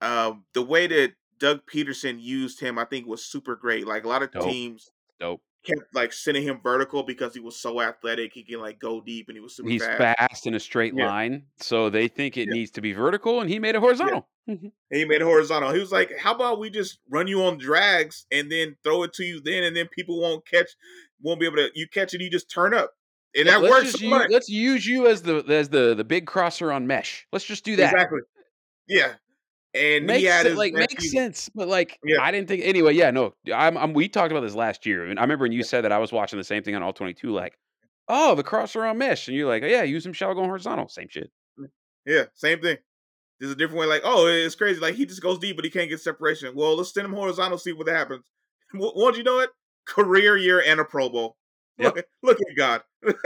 uh, the way that Doug Pederson used him, I think was super great. Like a lot of Dope. teams Dope. Kept like sending him vertical because he was so athletic. He can like go deep and he was super He's fast. fast in a straight Yeah. line, so they think it Yeah. needs to be vertical, and he made it horizontal. Mhm. And he made it horizontal. He was like, "How about we just run you on drags and then throw it to you then, and then people won't catch, won't be able to. You catch it, you just turn up, and Yeah, that works. so use, let's use you as the as the the big crosser on mesh. Let's just do that. Exactly. Yeah. And he Makes had his like makes sense, but like Yeah. I didn't think anyway. Yeah, no, I'm, I'm we talked about this last year, and I remember when you said that I was watching the same thing on all 22. Like, oh, the cross around mesh, and you're like, oh, yeah, use some shallow going horizontal, same shit. Mm, yeah, same thing. There's a different way. Like, oh, it's crazy. Like he just goes deep, but he can't get separation. Well, let's send him horizontal, see what happens. Won't you know it? Career year and a Pro Bowl. Yep. Look, look at God.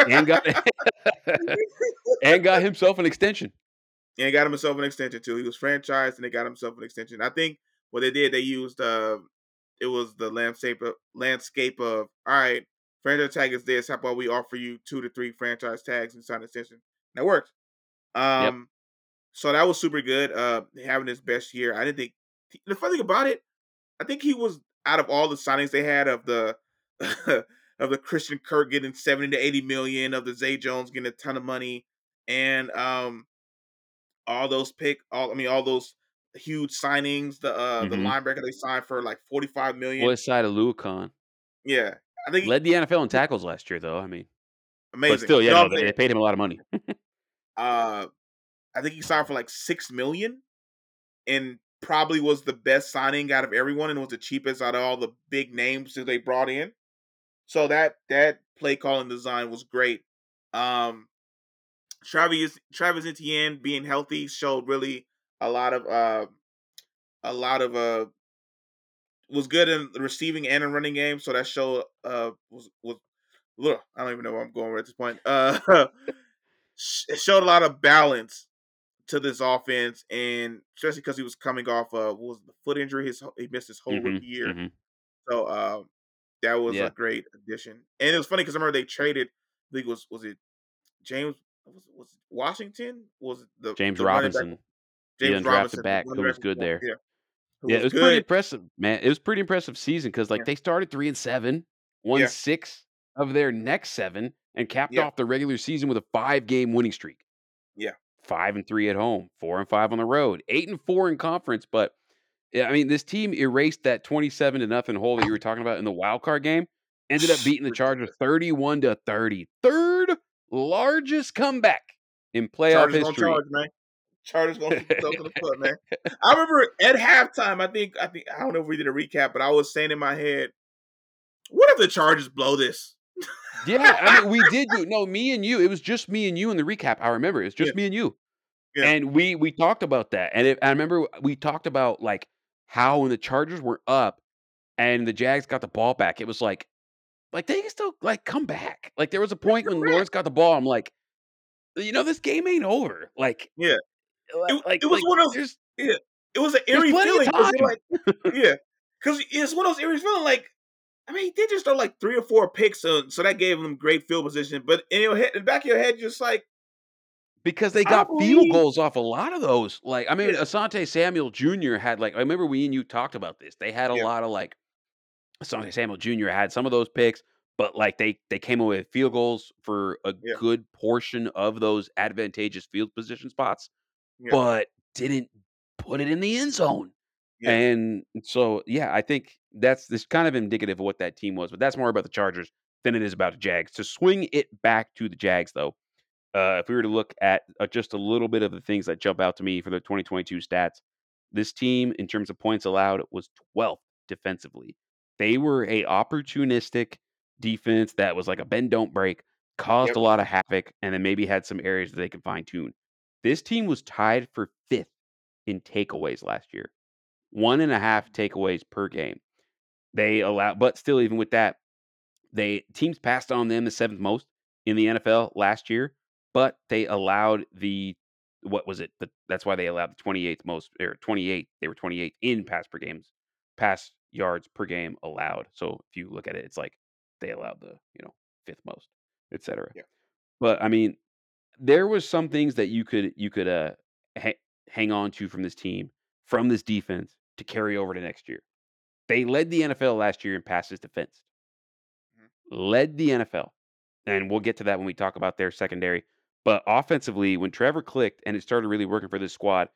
and got and got himself an extension. And got himself an extension too. He was franchised and they got himself an extension. I think what they did, they used uh it was the landscape of, landscape of all right, franchise tag is this. How about we offer you two to three franchise tags and sign an extension? That worked. Um so that was super good. Uh having his best year. I didn't think the funny thing about it, I think he was out of all the signings they had of the of the Christian Kirk getting 70 to 80 million, of the Zay Jones getting a ton of money, and um all those pick all I mean all those huge signings, the uh the Mhm. linebacker they signed for like 45 million. What side of Luacon yeah. I think he, led the NFL in tackles last year, though. I mean, amazing. but still, yeah, no, they, they paid him a lot of money. uh I think he signed for like 6 million and probably was the best signing out of everyone and was the cheapest out of all the big names that they brought in. So that that play calling design was great. Um Travis Travis Etienne being healthy showed really a lot of uh a lot of uh was good in the receiving and in running game, so that showed uh was was look, I don't even know where I'm going with at this point. Uh it showed a lot of balance to this offense and especially because he was coming off uh what was the foot injury his he missed his whole Mhm, rookie year. mhm. So um, that was Yeah. a great addition, and it was funny because I remember they traded. I think was was it James was was Washington was the James the back- Robinson, James undrafted Robinson, back who was good there. Yeah, who Yeah, it was pretty impressive, man. It was pretty impressive season because like Yeah. they started three and seven, won Yeah. six of their next seven, and capped Yeah. off the regular season with a five game winning streak. Yeah. Five and three at home, four and five on the road, eight and four in conference. But yeah, I mean, this team erased that twenty-seven to nothing hole that you were talking about in the wild card game. Ended up beating the Chargers thirty-one to thirty. Third largest comeback in playoff Chargers history. charge, man. Chargers gonna themselves in the foot, man. I remember at halftime. I think I think I don't know if we did a recap, but I was saying in my head, "What if the Chargers blow this?" Yeah, I mean, we did do no, me and you. It was just me and you in the recap. I remember it was just Yeah. me and you, Yeah. and we we talked about that. And it, I remember we talked about like how when the Chargers were up and the Jags got the ball back, it was like, like they can still like come back. Like there was a point when. Lawrence got the ball, I'm like, you know, this game ain't over. Like, Yeah. It- like it was like, one of those- there's- It was an eerie feeling like, yeah, because it's one of those eerie feeling. Like, I mean, he did just throw like three or four picks, so, so that gave them great field position. But in your head, in the back of your head, just like, because they got field goals off a lot of those. Like, I mean, Yeah. Asante Samuel Jr. had like I remember we and you talked about this. They had a Yeah. lot of like Samuel Jr. had some of those picks, but like they they came away with field goals for a Yeah. good portion of those advantageous field position spots, Yeah. but didn't put it in the end zone. Yeah. And so, yeah, I think that's this kind of indicative of what that team was. But that's more about the Chargers than it is about the Jags. To swing it back to the Jags, though, uh, if we were to look at uh, just a little bit of the things that jump out to me for the 2022 stats, this team, in terms of points allowed, was 12th defensively. They were a opportunistic defense that was like a bend don't break, caused Yep. a lot of havoc, and then maybe had some areas that they could fine tune. This team was tied for fifth in takeaways last year, one and a half takeaways per game. They allow, but still, even with that, they teams passed on them the seventh most in the NFL last year, but they allowed the what was it? The, that's why they allowed the 28th most or 28. They were 28 in pass per games, pass yards per game allowed. So if you look at it, it's like they allowed the you know fifth most, etc. Yeah. But I mean, there was some things that you could you could uh ha- hang on to from this team, from this defense to carry over to next year. They led the NFL last year in passes defense. Led the NFL. And we'll get to that when we talk about their secondary. But offensively, when Trevor clicked and it started really working for this squad,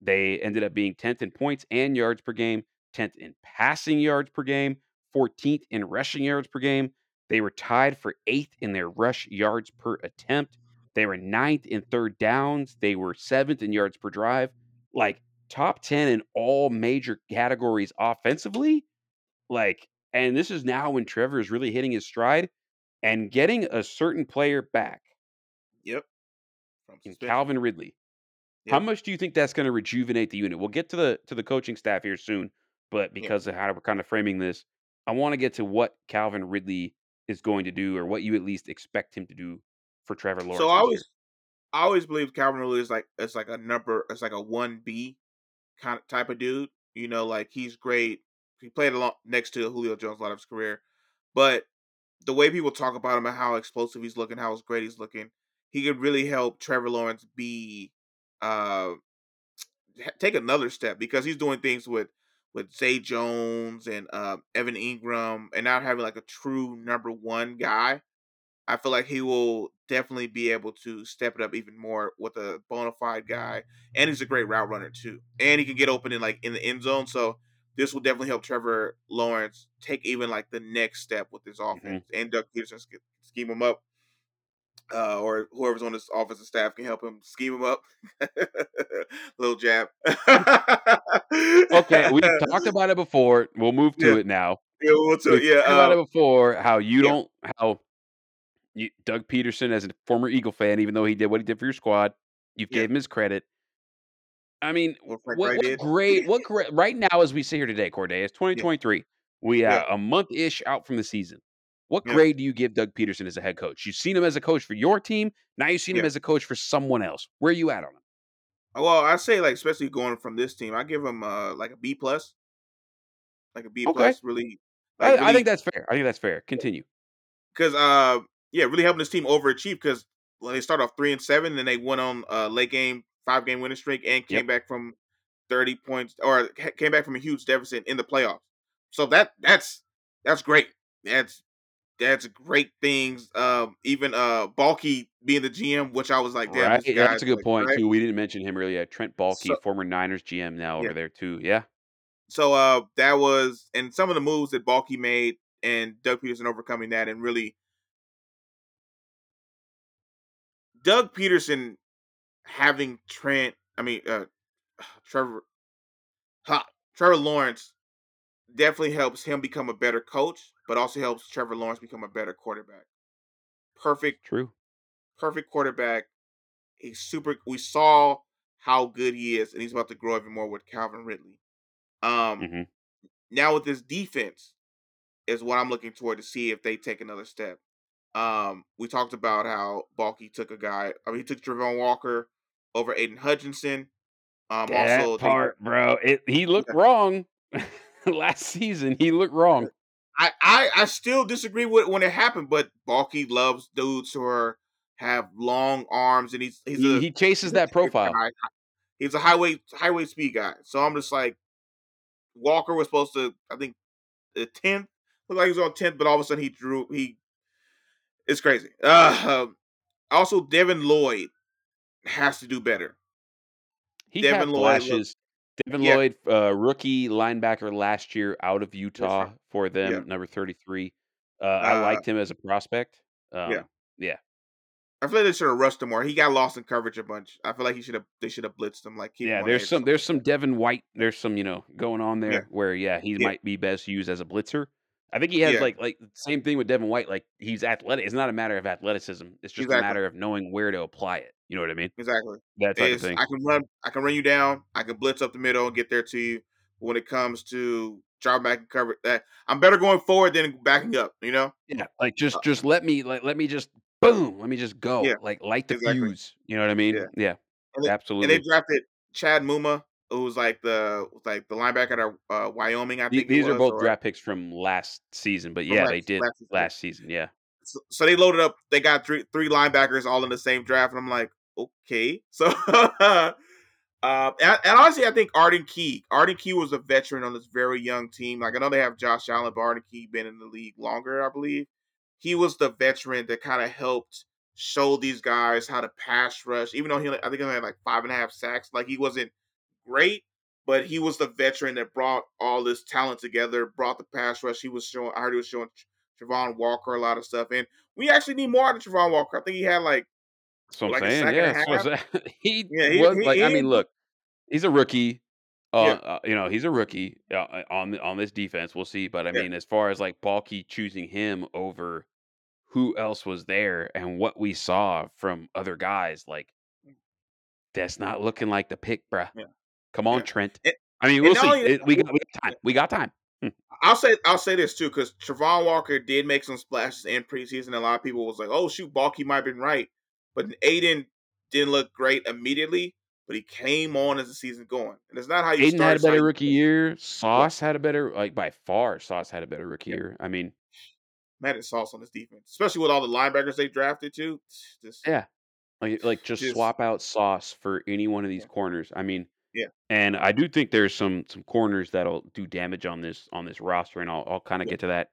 they ended up being 10th in points and yards per game, 10th in passing yards per game, 14th in rushing yards per game. They were tied for eighth in their rush yards per attempt. They were ninth in third downs. They were seventh in yards per drive. Like top 10 in all major categories offensively. Like, and this is now when Trevor is really hitting his stride and getting a certain player back. Yep. Calvin Ridley. Yep. How much do you think that's going to rejuvenate the unit? We'll get to the to the coaching staff here soon, but because yep. of how we're kind of framing this, I want to get to what Calvin Ridley is going to do, or what you at least expect him to do for Trevor Lawrence. So I always, I always believe Calvin Ridley is like it's like a number, it's like a one B kind of type of dude. You know, like he's great. He played along next to Julio Jones a lot of his career, but the way people talk about him and how explosive he's looking, how great he's looking, he could really help Trevor Lawrence be uh take another step because he's doing things with with Zay Jones and uh, Evan Engram and not having like a true number one guy. I feel like he will definitely be able to step it up even more with a bona fide guy, and he's a great route runner too, and he can get open in like in the end zone. So this will definitely help Trevor Lawrence take even like the next step with his mm-hmm. offense, mm-hmm. and Doug Pederson scheme him up uh, or whoever's on his office staff can help him scheme him up. Little jab. okay, we talked about it before. We'll move to yeah. it now. Yeah, we'll to, yeah. Talked about it um before. How you yeah. don't how you, Doug Pederson, as a former Eagle fan, even though he did what he did for your squad, you gave him his credit. I mean, what, what, what great, what great, right now as we sit here today, Corday, it's 2023. We are a month ish out from the season. What yeah. grade do you give Doug Pederson as a head coach? You've seen him as a coach for your team. Now you've seen yeah. him as a coach for someone else. Where are you at on him? Uh, well, I say like especially going from this team, I give him uh like a B plus, like a B okay. plus. Really, like, I, really, I, think that's fair. I think that's fair. Continue. Because uh yeah, really helping this team overachieve because when they start off three and seven, then they went on a late game five game winning streak and came yep. back from thirty points or came back from a huge deficit in the playoffs. So that that's that's great. That's that's great things. Um, even uh, Baalke being the GM, which I was like, damn, right. that's a good like, point right? too. We didn't mention him really earlier. Trent Baalke, so, former Niners GM, now yeah. over there too. Yeah. So uh, that was and some of the moves that Baalke made and Doug Pederson overcoming that and really Doug Pederson having Trent, I mean uh, Trevor, ha, Trevor Lawrence definitely helps him become a better coach, but also helps Trevor Lawrence become a better quarterback. Perfect. True. Perfect quarterback. He's super. We saw how good he is, and he's about to grow even more with Calvin Ridley. Um, mm-hmm. now with this defense is what I'm looking toward to see if they take another step. Um, we talked about how Baalke took a guy. I mean, he took Travon Walker over Aidan Hutchinson. Um, that also part, they, bro, it, he looked yeah. wrong. last season. He looked wrong. I, I, I still disagree with when it happened, but Baalke loves dudes who are have long arms and he's he's he, a, he chases that profile. Guy. He's a highway highway speed guy. So I'm just like Walker was supposed to I think the tenth looked like he was on tenth, but all of a sudden he drew he it's crazy. Uh, also Devin Lloyd has to do better. He Devin Lloyd flashes. Devin yeah. Lloyd, uh, rookie linebacker last year out of Utah for them, yeah. number 33. Uh, uh, I liked him as a prospect. Um, yeah. Yeah. I feel like they should have rushed him more. He got lost in coverage a bunch. I feel like he should have. They should have blitzed him. Like yeah, there's some there's some Devin White. There's some you know going on there yeah. where yeah he might be best used as a blitzer. I think he has like like same thing with Devin White. Like he's athletic. It's not a matter of athleticism. It's just exactly. a matter of knowing where to apply it. You know what I mean? Exactly. That type of thing. I can run. I can run you down. I can blitz up the middle and get there to you. But when it comes to drop back and cover, that I'm better going forward than backing up. You know? Yeah. Like just uh just let me like let me just boom. Let me just go. Yeah, like light the exactly. fuse. You know what I mean? Yeah. yeah and they, absolutely. And they drafted Chad Muma, who was like the like the linebacker at uh, Wyoming. I think these are both or, draft picks from last season, but yeah, last, they did last season. last season. Yeah. So, so, they loaded up. They got three three linebackers all in the same draft, and I'm like, okay. So, Uh, and, and, honestly, I think Arden Key. Arden Key was a veteran on this very young team. Like I know they have Josh Allen, but Arden Key been in the league longer, I believe. He was the veteran that kind of helped show these guys how to pass rush. Even though he, I think he had like five and a half sacks. Like he wasn't great, but he was the veteran that brought all this talent together, brought the pass rush. He was showing. I heard he was showing Travon Walker a lot of stuff, and we actually need more out of Travon Walker. I think he had like that's what I'm like saying. Yeah, he, yeah, he was he, like. He, I mean, look, he's a rookie. Uh, yeah. uh, you know, he's a rookie uh, uh on on this defense. We'll see, but I yeah. mean, as far as like Baalke choosing him over who else was there and what we saw from other guys, like that's not looking like the pick, bruh. Yeah. Come on, Trent. It, I mean, we'll see. It, we got we got time. We got time. Hmm. I'll say I'll say this too because Travon Walker did make some splashes in preseason. A lot of people was like, "Oh shoot, Baalke might have been right," but Aidan didn't look great immediately. But he came on as the season going, and it's not how you. Aidan had a better rookie year. Sauce had a better, like by far, Sauce had a better rookie yeah. year. I mean, mad at Sauce on this defense, especially with all the linebackers they drafted too. Just yeah, like like just, just swap out Sauce for any one of these yeah. corners. I mean, yeah. And I do think there's some some corners that'll do damage on this on this roster, and I'll I'll kind of yeah. get to that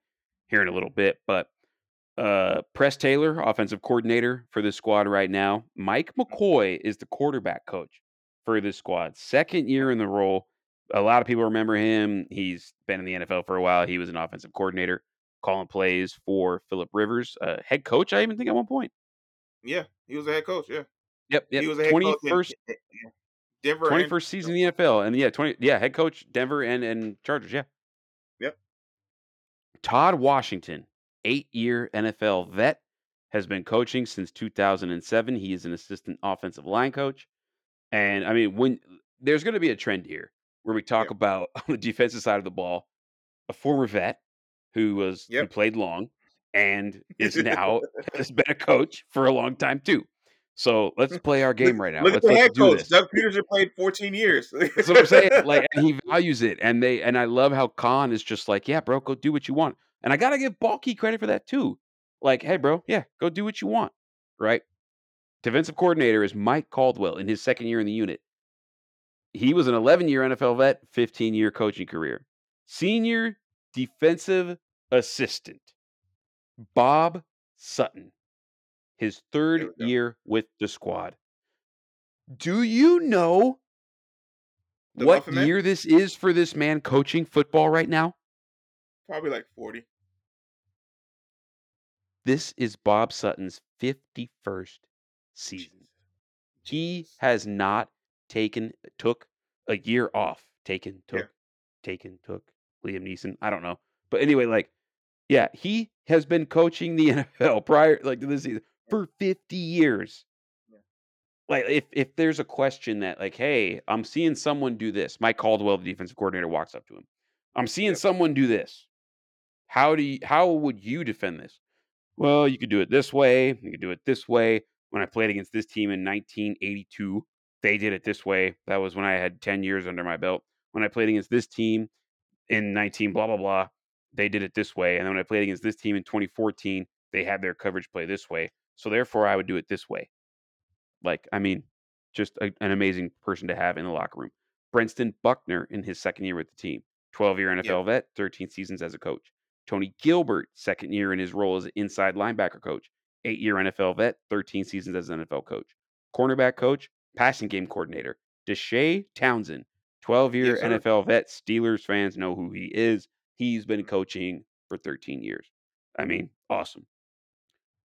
here in a little bit. But uh, Press Taylor, offensive coordinator for this squad right now. Mike. McCoy is the quarterback coach for this squad. Second year in the role. A lot of people remember him. He's been in the NFL for a while. He was an offensive coordinator, calling plays for Philip Rivers, uh, head coach. I even think at one point. Yeah, he was a head coach. Yeah. Yep. yep. He was a head 21st, coach. Denver, twenty first season in the NFL, and yeah, twenty yeah, head coach Denver and and Chargers. Yeah. Yep. Todd Washington, eight year NFL vet, has been coaching since 2007. He is an assistant offensive line coach, and I mean, when there's going to be a trend here where we talk yep. about on the defensive side of the ball, a former vet who was yep. who played long and is now has been a coach for a long time too. So let's play our game right now. Look let's, at the head coach. Doug Pederson played 14 years. That's what I'm saying. Like, and he values it, and they and I love how Khan is just like, yeah, bro, go do what you want. And I gotta give Baalke credit for that too. Like, hey, bro, yeah, go do what you want, right? Defensive coordinator is Mike Caldwell in his second year in the unit. He was an 11 year NFL vet, 15 year coaching career. Senior defensive assistant, Bob Sutton his third year with the squad. Do you know the what year this is for this man coaching football right now? Probably like 40. This is Bob Sutton's 51st season. He has not taken, took a year off. Taken, took, yeah. taken, took. Liam Neeson. I don't know. But anyway, like, yeah, he has been coaching the NFL prior, like to this season, for 50 years. Yeah. Like if if there's a question that like, hey, I'm seeing someone do this. Mike Caldwell, the defensive coordinator, walks up to him. I'm seeing someone do this. How do you how would you defend this? Well, you could do it this way. You could do it this way. When I played against this team in 1982, they did it this way. That was when I had 10 years under my belt. When I played against this team in 19 blah blah blah, they did it this way. And then when I played against this team in 2014, they had their coverage play this way. So therefore, I would do it this way. Like, I mean, just a, an amazing person to have in the locker room. Brentson Buckner in his second year with the team, 12 year NFL vet, 13 seasons as a coach. Tony Gilbert, second year in his role as inside linebacker coach, eight year NFL vet, 13 seasons as an NFL coach. Cornerback coach, passing game coordinator. Deshea Townsend, 12 year yes, NFL vet. Steelers fans know who he is. He's been coaching for 13 years. I mean, awesome.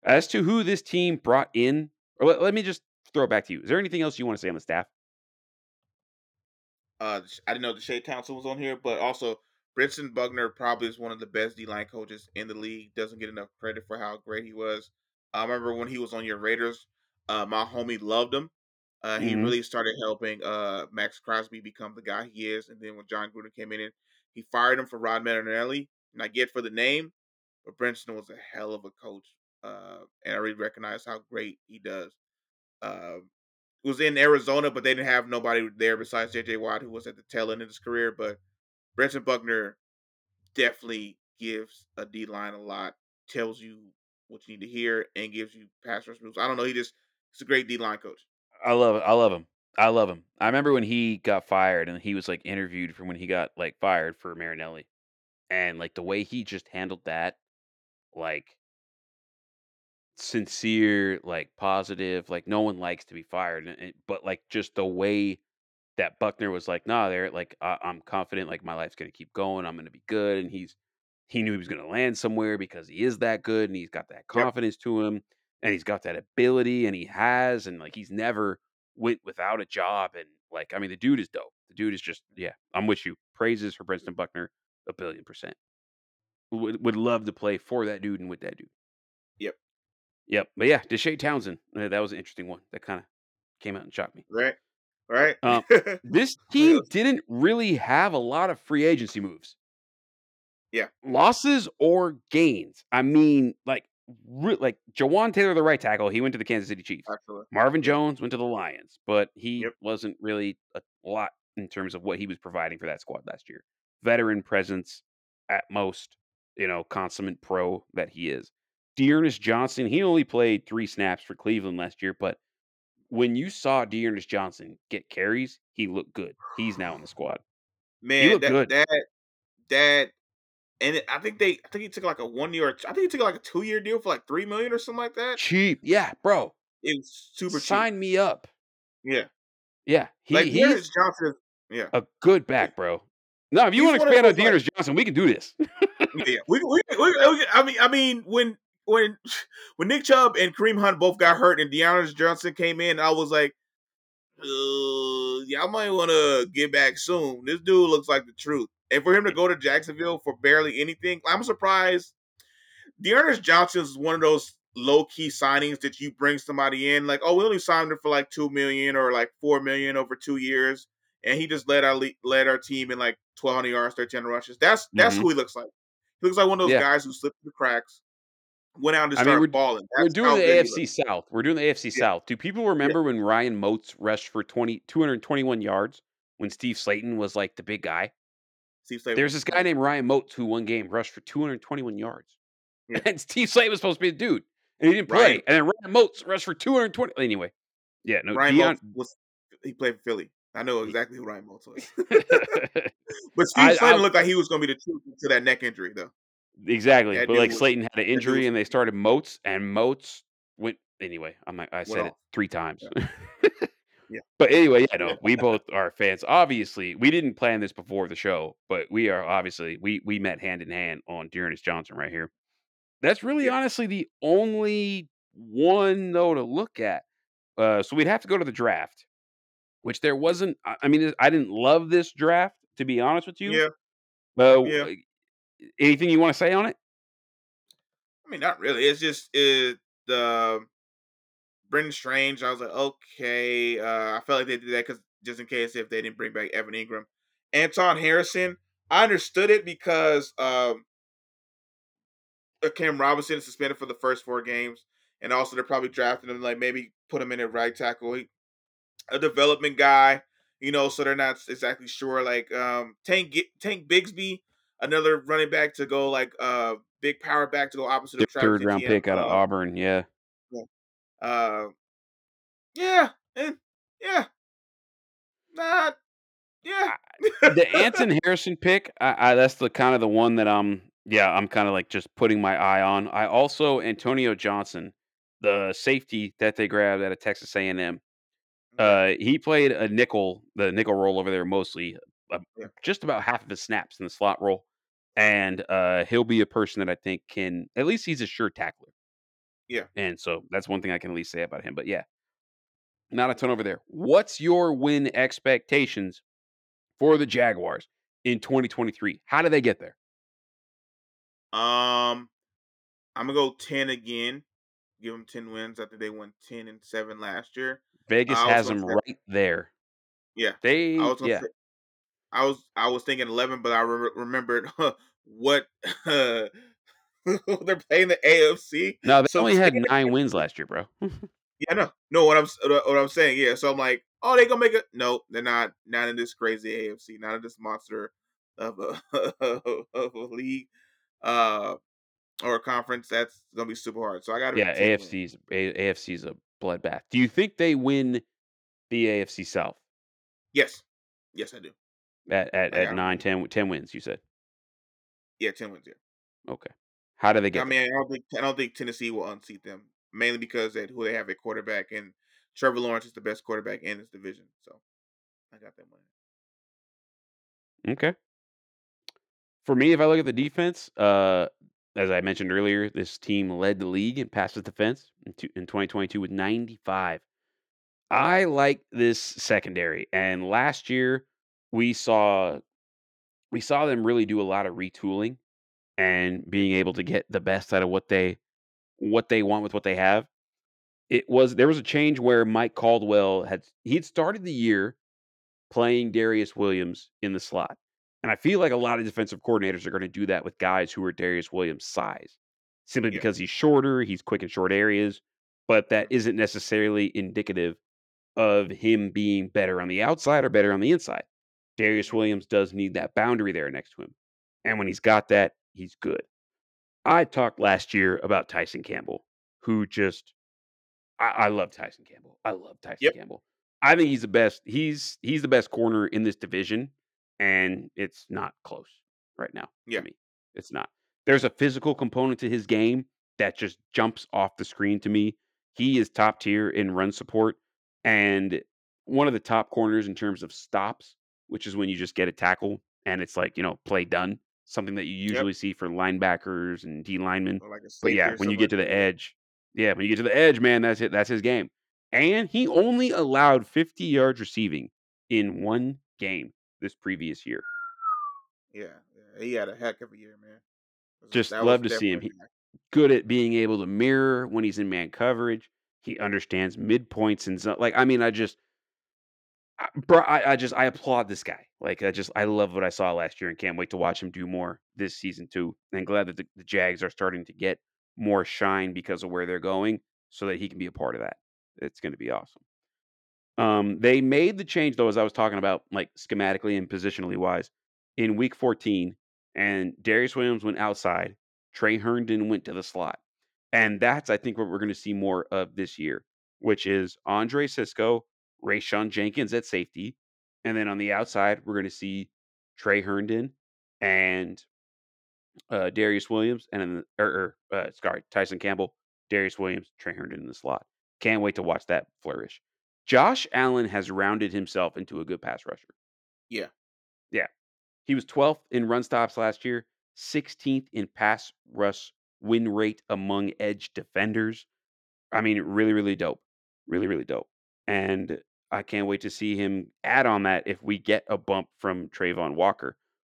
As to who this team brought in, or let, let me just throw it back to you. Is there anything else you want to say on the staff? Uh, I didn't know the Shea Council was on here, but also Brentson Buckner probably is one of the best D line coaches in the league. Doesn't get enough credit for how great he was. I remember when he was on your Raiders, uh, my homie loved him. Uh, he mm-hmm. really started helping uh, Maxx Crosby become the guy he is. And then when Jon Gruden came in, he fired him for Rod Marinelli. And I get for the name, but Brentson was a hell of a coach uh, and I really recognize how great he does. Uh, was in Arizona, but they didn't have nobody there besides J.J. Watt, who was at the tail end of his career. But Brentson Buckner definitely gives a D line a lot, tells you what you need to hear, and gives you pass rush moves. I don't know. He just he's a great D line coach. I love it. I love him. I love him. I remember when he got fired and he was like interviewed from when he got like fired for Marinelli, and like the way he just handled that, like sincere, like positive, like no one likes to be fired, but like just the way that Buckner was like, nah, there, like I, I'm confident, like my life's gonna keep going, I'm gonna be good, and he's he knew he was gonna land somewhere because he is that good, and he's got that Yep. confidence to him, and he's got that ability, and he has, and like he's never went without a job, and like I mean, the dude is dope. The dude is just yeah, I'm with you. Praises for Princeton Buckner, a billion percent. Would would love to play for that dude and with that dude. Yep. Yep, but yeah, Deshae Townsend, uh, that was an interesting one. That kind of came out and shocked me. Right. Right. Um, This team didn't really have a lot of free agency moves. Yeah. Losses or gains. I mean, like, re- like Jawaan Taylor, the right tackle, he went to the Kansas City Chiefs. Absolutely. Marvin Jones went to the Lions, but he Yep. wasn't really a lot in terms of what he was providing for that squad last year. Veteran presence at most, you know, consummate pro that he is. D'Ernest Johnson, he only played three snaps for Cleveland last year, but when you saw D'Ernest Johnson get carries, he looked good. He's now in the squad. Man, that good. that that and it, I think they I think he took like a one year I think he took like a two year deal for like three million or something like that. Cheap. Yeah, bro. It was super cheap. Sign me up. Yeah. Yeah. He, like he's D'Ernest Johnson yeah. a good back, bro. No, if you He's want to expand on those, like- Johnson, we can do this. yeah, we, we, we- I mean, I mean, when when when Nick Chubb and Kareem Hunt both got hurt and D'Ernest Johnson came in, I was like, uh, y'all might want to get back soon. This dude looks like the truth. And for him to go to Jacksonville for barely anything, I'm surprised. D'Ernest Johnson is one of those low key signings that you bring somebody in, like, oh, we only signed him for like two million or like four million over two years, and he just led our le- led our team in like 1,200 yards, 13 rushes. That's that's Mhm. who he looks like. He looks like one of those Yeah. guys who slipped through the cracks, went out and just I mean, we're- balling. We're doing the AFC. South. We're doing the AFC Yeah. South. Do people remember when Ryan Moats rushed for 20, 221 yards when Steve Slaton was like the big guy? Steve Slater There's this guy named Ryan Moats who one game rushed for 221 yards. Yeah. And Steve Slaton was supposed to be the dude. And he didn't play. Ryan- And then Ryan Moats rushed for 220. Anyway. Yeah, no, Ryan Deion- was he played for Philly. I know exactly who Ryan Moats was. But Steve I- Slaton I- looked like he was going to be the truth to that neck injury, though. That But like was- Slaton had an injury was- and they started Moats and Moats went anyway. I'm like, I said it three times. Yeah. But anyway, yeah, no, we both are fans. Obviously, we didn't plan this before the show, but we are obviously we we met hand in hand on D'Ernest Johnson right here. That's really honestly the only one though to look at. Uh, so we'd have to go to the draft, which there wasn't. I I mean, I didn't love this draft to be honest with you. Yeah, Uh, Yeah. Anything you want to say on it? I mean, not really. It's just it, the Brenton Strange. I was like, okay. Uh, I felt like they did that because just in case if they didn't bring back Evan Engram, Anton Harrison. I understood it because um, uh, Cam Robinson is suspended for the first four games, and also they're probably drafting him like maybe put him in at right tackle. He, a development guy, you know, so they're not exactly sure. Like um, Tank Tank Bigsby, another running back to go like uh big power back to go opposite of Travis Third round Etienne. pick out of Uh, Auburn. Yeah. uh, yeah, and yeah, not yeah. the Anton Harrison pick, I, I that's the kind of the one that I'm yeah, I'm kind of like just putting my eye on. I also Antonio Johnson, the safety that they grabbed out of Texas A&M. Uh, he played a nickel, the nickel role over there mostly, uh, just about half of his snaps in the slot role, and uh, he'll be a person that I think can at least he's a sure tackler. Yeah. and so that's one thing I can at least say about him. But yeah, not a ton over there. What's your win expectations for the Jaguars in 2023? How do they get there? Um, I'm gonna go ten again. Give them ten wins after they won ten and seven last year. Vegas has them say- right there. Yeah, They I was gonna yeah. say, I was I was thinking eleven, but I re- remembered what they're playing the AFC. No, they So only had nine wins last year, bro. Yeah, no, no. What I'm what I'm saying, yeah. So I'm like, oh, they gonna make it? No, they're not. Not in this crazy AFC. Not in this monster of a of a league, uh, or a conference. That's gonna be super hard. So I got yeah, AFC's a, AFC's a bloodbath. Do you think they win the AFC South Yes. Yes, I do. At at, I at. 9, 10, 10 wins. You said Yeah, ten wins. Yeah. okay. How do they I get? mean, I don't think I don't think Tennessee will unseat them mainly because they who they have at quarterback and Trevor Lawrence is the best quarterback in this division. So I got winning. there? Okay. For me, if I look at the defense, uh, as I mentioned earlier, this team led the league in passes defense in, two, in 2022 with 95. I like this secondary, and last year we saw we saw them really do a lot of retooling and being able to get the best out of what they what they want with what they have. It was there was a change where Mike Caldwell had he'd started the year playing Darious Williams in the slot. And I feel like a lot of defensive coordinators are going to do that with guys who are Darious Williams' size, simply Yeah. because he's shorter, he's quick in short areas, but that mm-hmm. isn't necessarily indicative of him being better on the outside or better on the inside. Darious Williams does need that boundary there next to him. And when he's got that, he's good. I talked last year about Tyson Campbell, who just I, I love Tyson Campbell. I love Tyson Yep. Campbell. I think he's the best. He's he's the best corner in this division, and it's not close right now. Yeah. To me, it's not. There's a physical component to his game that just jumps off the screen to me. He is top tier in run support and one of the top corners in terms of stops, which is when you just get a tackle and it's like you know play done. Something that you usually see for linebackers and D linemen. Like But yeah, when you get to the edge, yeah, when you get to the edge, man, that's it. That's his game. And he only allowed 50 yards receiving in one game this previous year. Yeah, yeah, he had a heck of a year, man. Just love to see him. guy. Good at being able to mirror when he's in man coverage. He understands midpoints and so, like I mean, I just, I, bro, I, I just I applaud this guy. Like I just I love what I saw last year and can't wait to watch him do more this season too. And glad that the, the Jags are starting to get more shine because of where they're going, so that he can be a part of that. It's going to be awesome. Um, they made the change though, as I was talking about, like schematically and positionally wise, in week 14, and Darious Williams went outside. Tre Herndon went to the slot, and that's I think what we're going to see more of this year, which is Andre Cisco, Rayshawn Jenkins at safety, and then on the outside we're going to see Tre Herndon and uh, Darious Williams, and then or, or uh, sorry Tyson Campbell, Darious Williams, Tre Herndon in the slot. Can't wait to watch that flourish. Josh Allen has rounded himself into a good pass rusher. Yeah. Yeah. He was 12th in run stops last year, 16th in pass rush win rate among edge defenders. I mean, really, really dope. Really, really dope. And I can't wait to see him add on that if we get a bump from Travon Walker.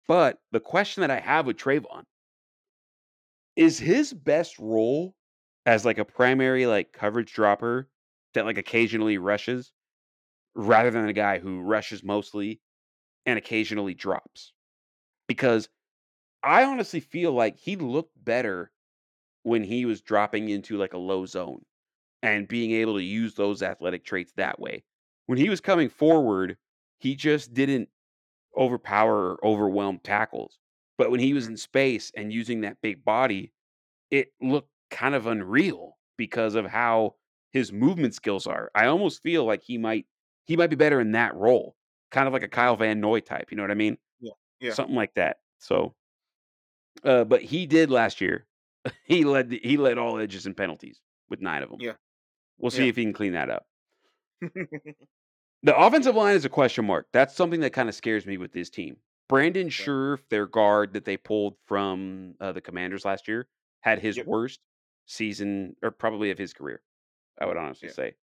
But the question that I have with Travon is his best role as like a primary like coverage dropper that like occasionally rushes rather than a guy who rushes mostly and occasionally drops. Because I honestly feel like he looked better when he was dropping into like a low zone and being able to use those athletic traits that way. When he was coming forward, he just didn't overpower or overwhelm tackles. But when he was in space and using that big body, it looked kind of unreal because of how his movement skills are. I almost feel like he might he might be better in that role, kind of like a Kyle Van Noy type. You know what I mean? Yeah. yeah. something like that. So, uh, but he did last year. he led the, he led all edges and penalties with nine of them. Yeah. we'll see Yeah. if he can clean that up. The offensive line is a question mark. That's something that kind of scares me with this team. Brandon Scherff, their guard that they pulled from uh, the Commanders last year, had his Yep. worst season, or probably of his career. I would honestly Yeah. say.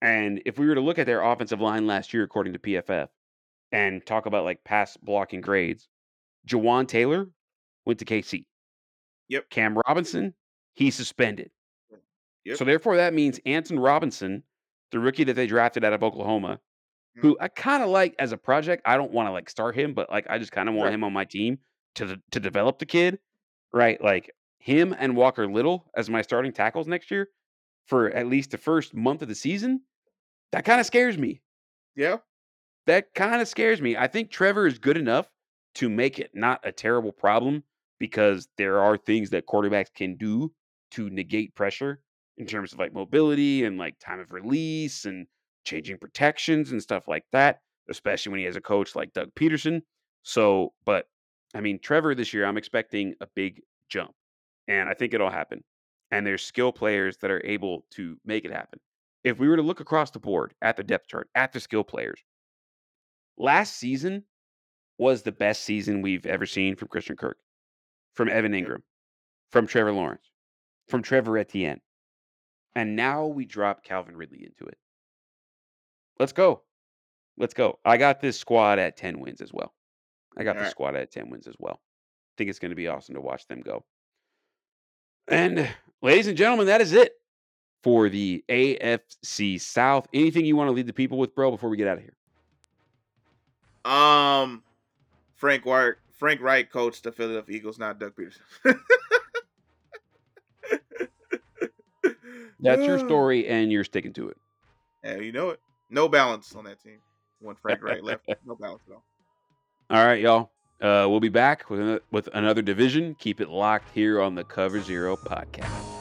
And if we were to look at their offensive line last year, according to PFF, and talk about like pass blocking grades, Jawaan Taylor went to KC. Yep. Cam Robinson, he's suspended. Yep. So therefore, that means Anton Robinson, the rookie that they drafted out of Oklahoma, mm-hmm. who I kind of like as a project. I don't want to like start him, but like I just kind of want Right. him on my team to to develop the kid, right? Like him and Walker Little as my starting tackles next year for at least the first month of the season. That kind of scares me. yeah. That kind of scares me. I think Trevor is good enough to make it not a terrible problem because there are things that quarterbacks can do to negate pressure in terms of like mobility and like time of release and changing protections and stuff like that, especially when he has a coach like Doug Pederson. So, but I mean, Trevor this year, I'm expecting a big jump, and I think it'll happen. And there's skill players that are able to make it happen. If we were to look across the board at the depth chart, at the skill players, last season was the best season we've ever seen from Christian Kirk, from Evan Engram, from Trevor Lawrence, from Trevor Etienne. And now we drop Calvin Ridley into it. Let's go. Let's go. I got this squad at 10 wins as well. I got All the right. squad at 10 wins as well. I think it's going to be awesome to watch them go. And ladies and gentlemen, that is it for the AFC South. Anything you want to leave the people with, bro, before we get out of here? Um, Frank Wright, Frank Wright coached the Philadelphia Eagles, not Doug Pederson. That's your story, and you're sticking to it. Yeah, you know it. No balance on that team One Frank right, left. No balance at all. All right, y'all. Uh, we'll be back with, with another division. Keep it locked here on the Cover Zero podcast.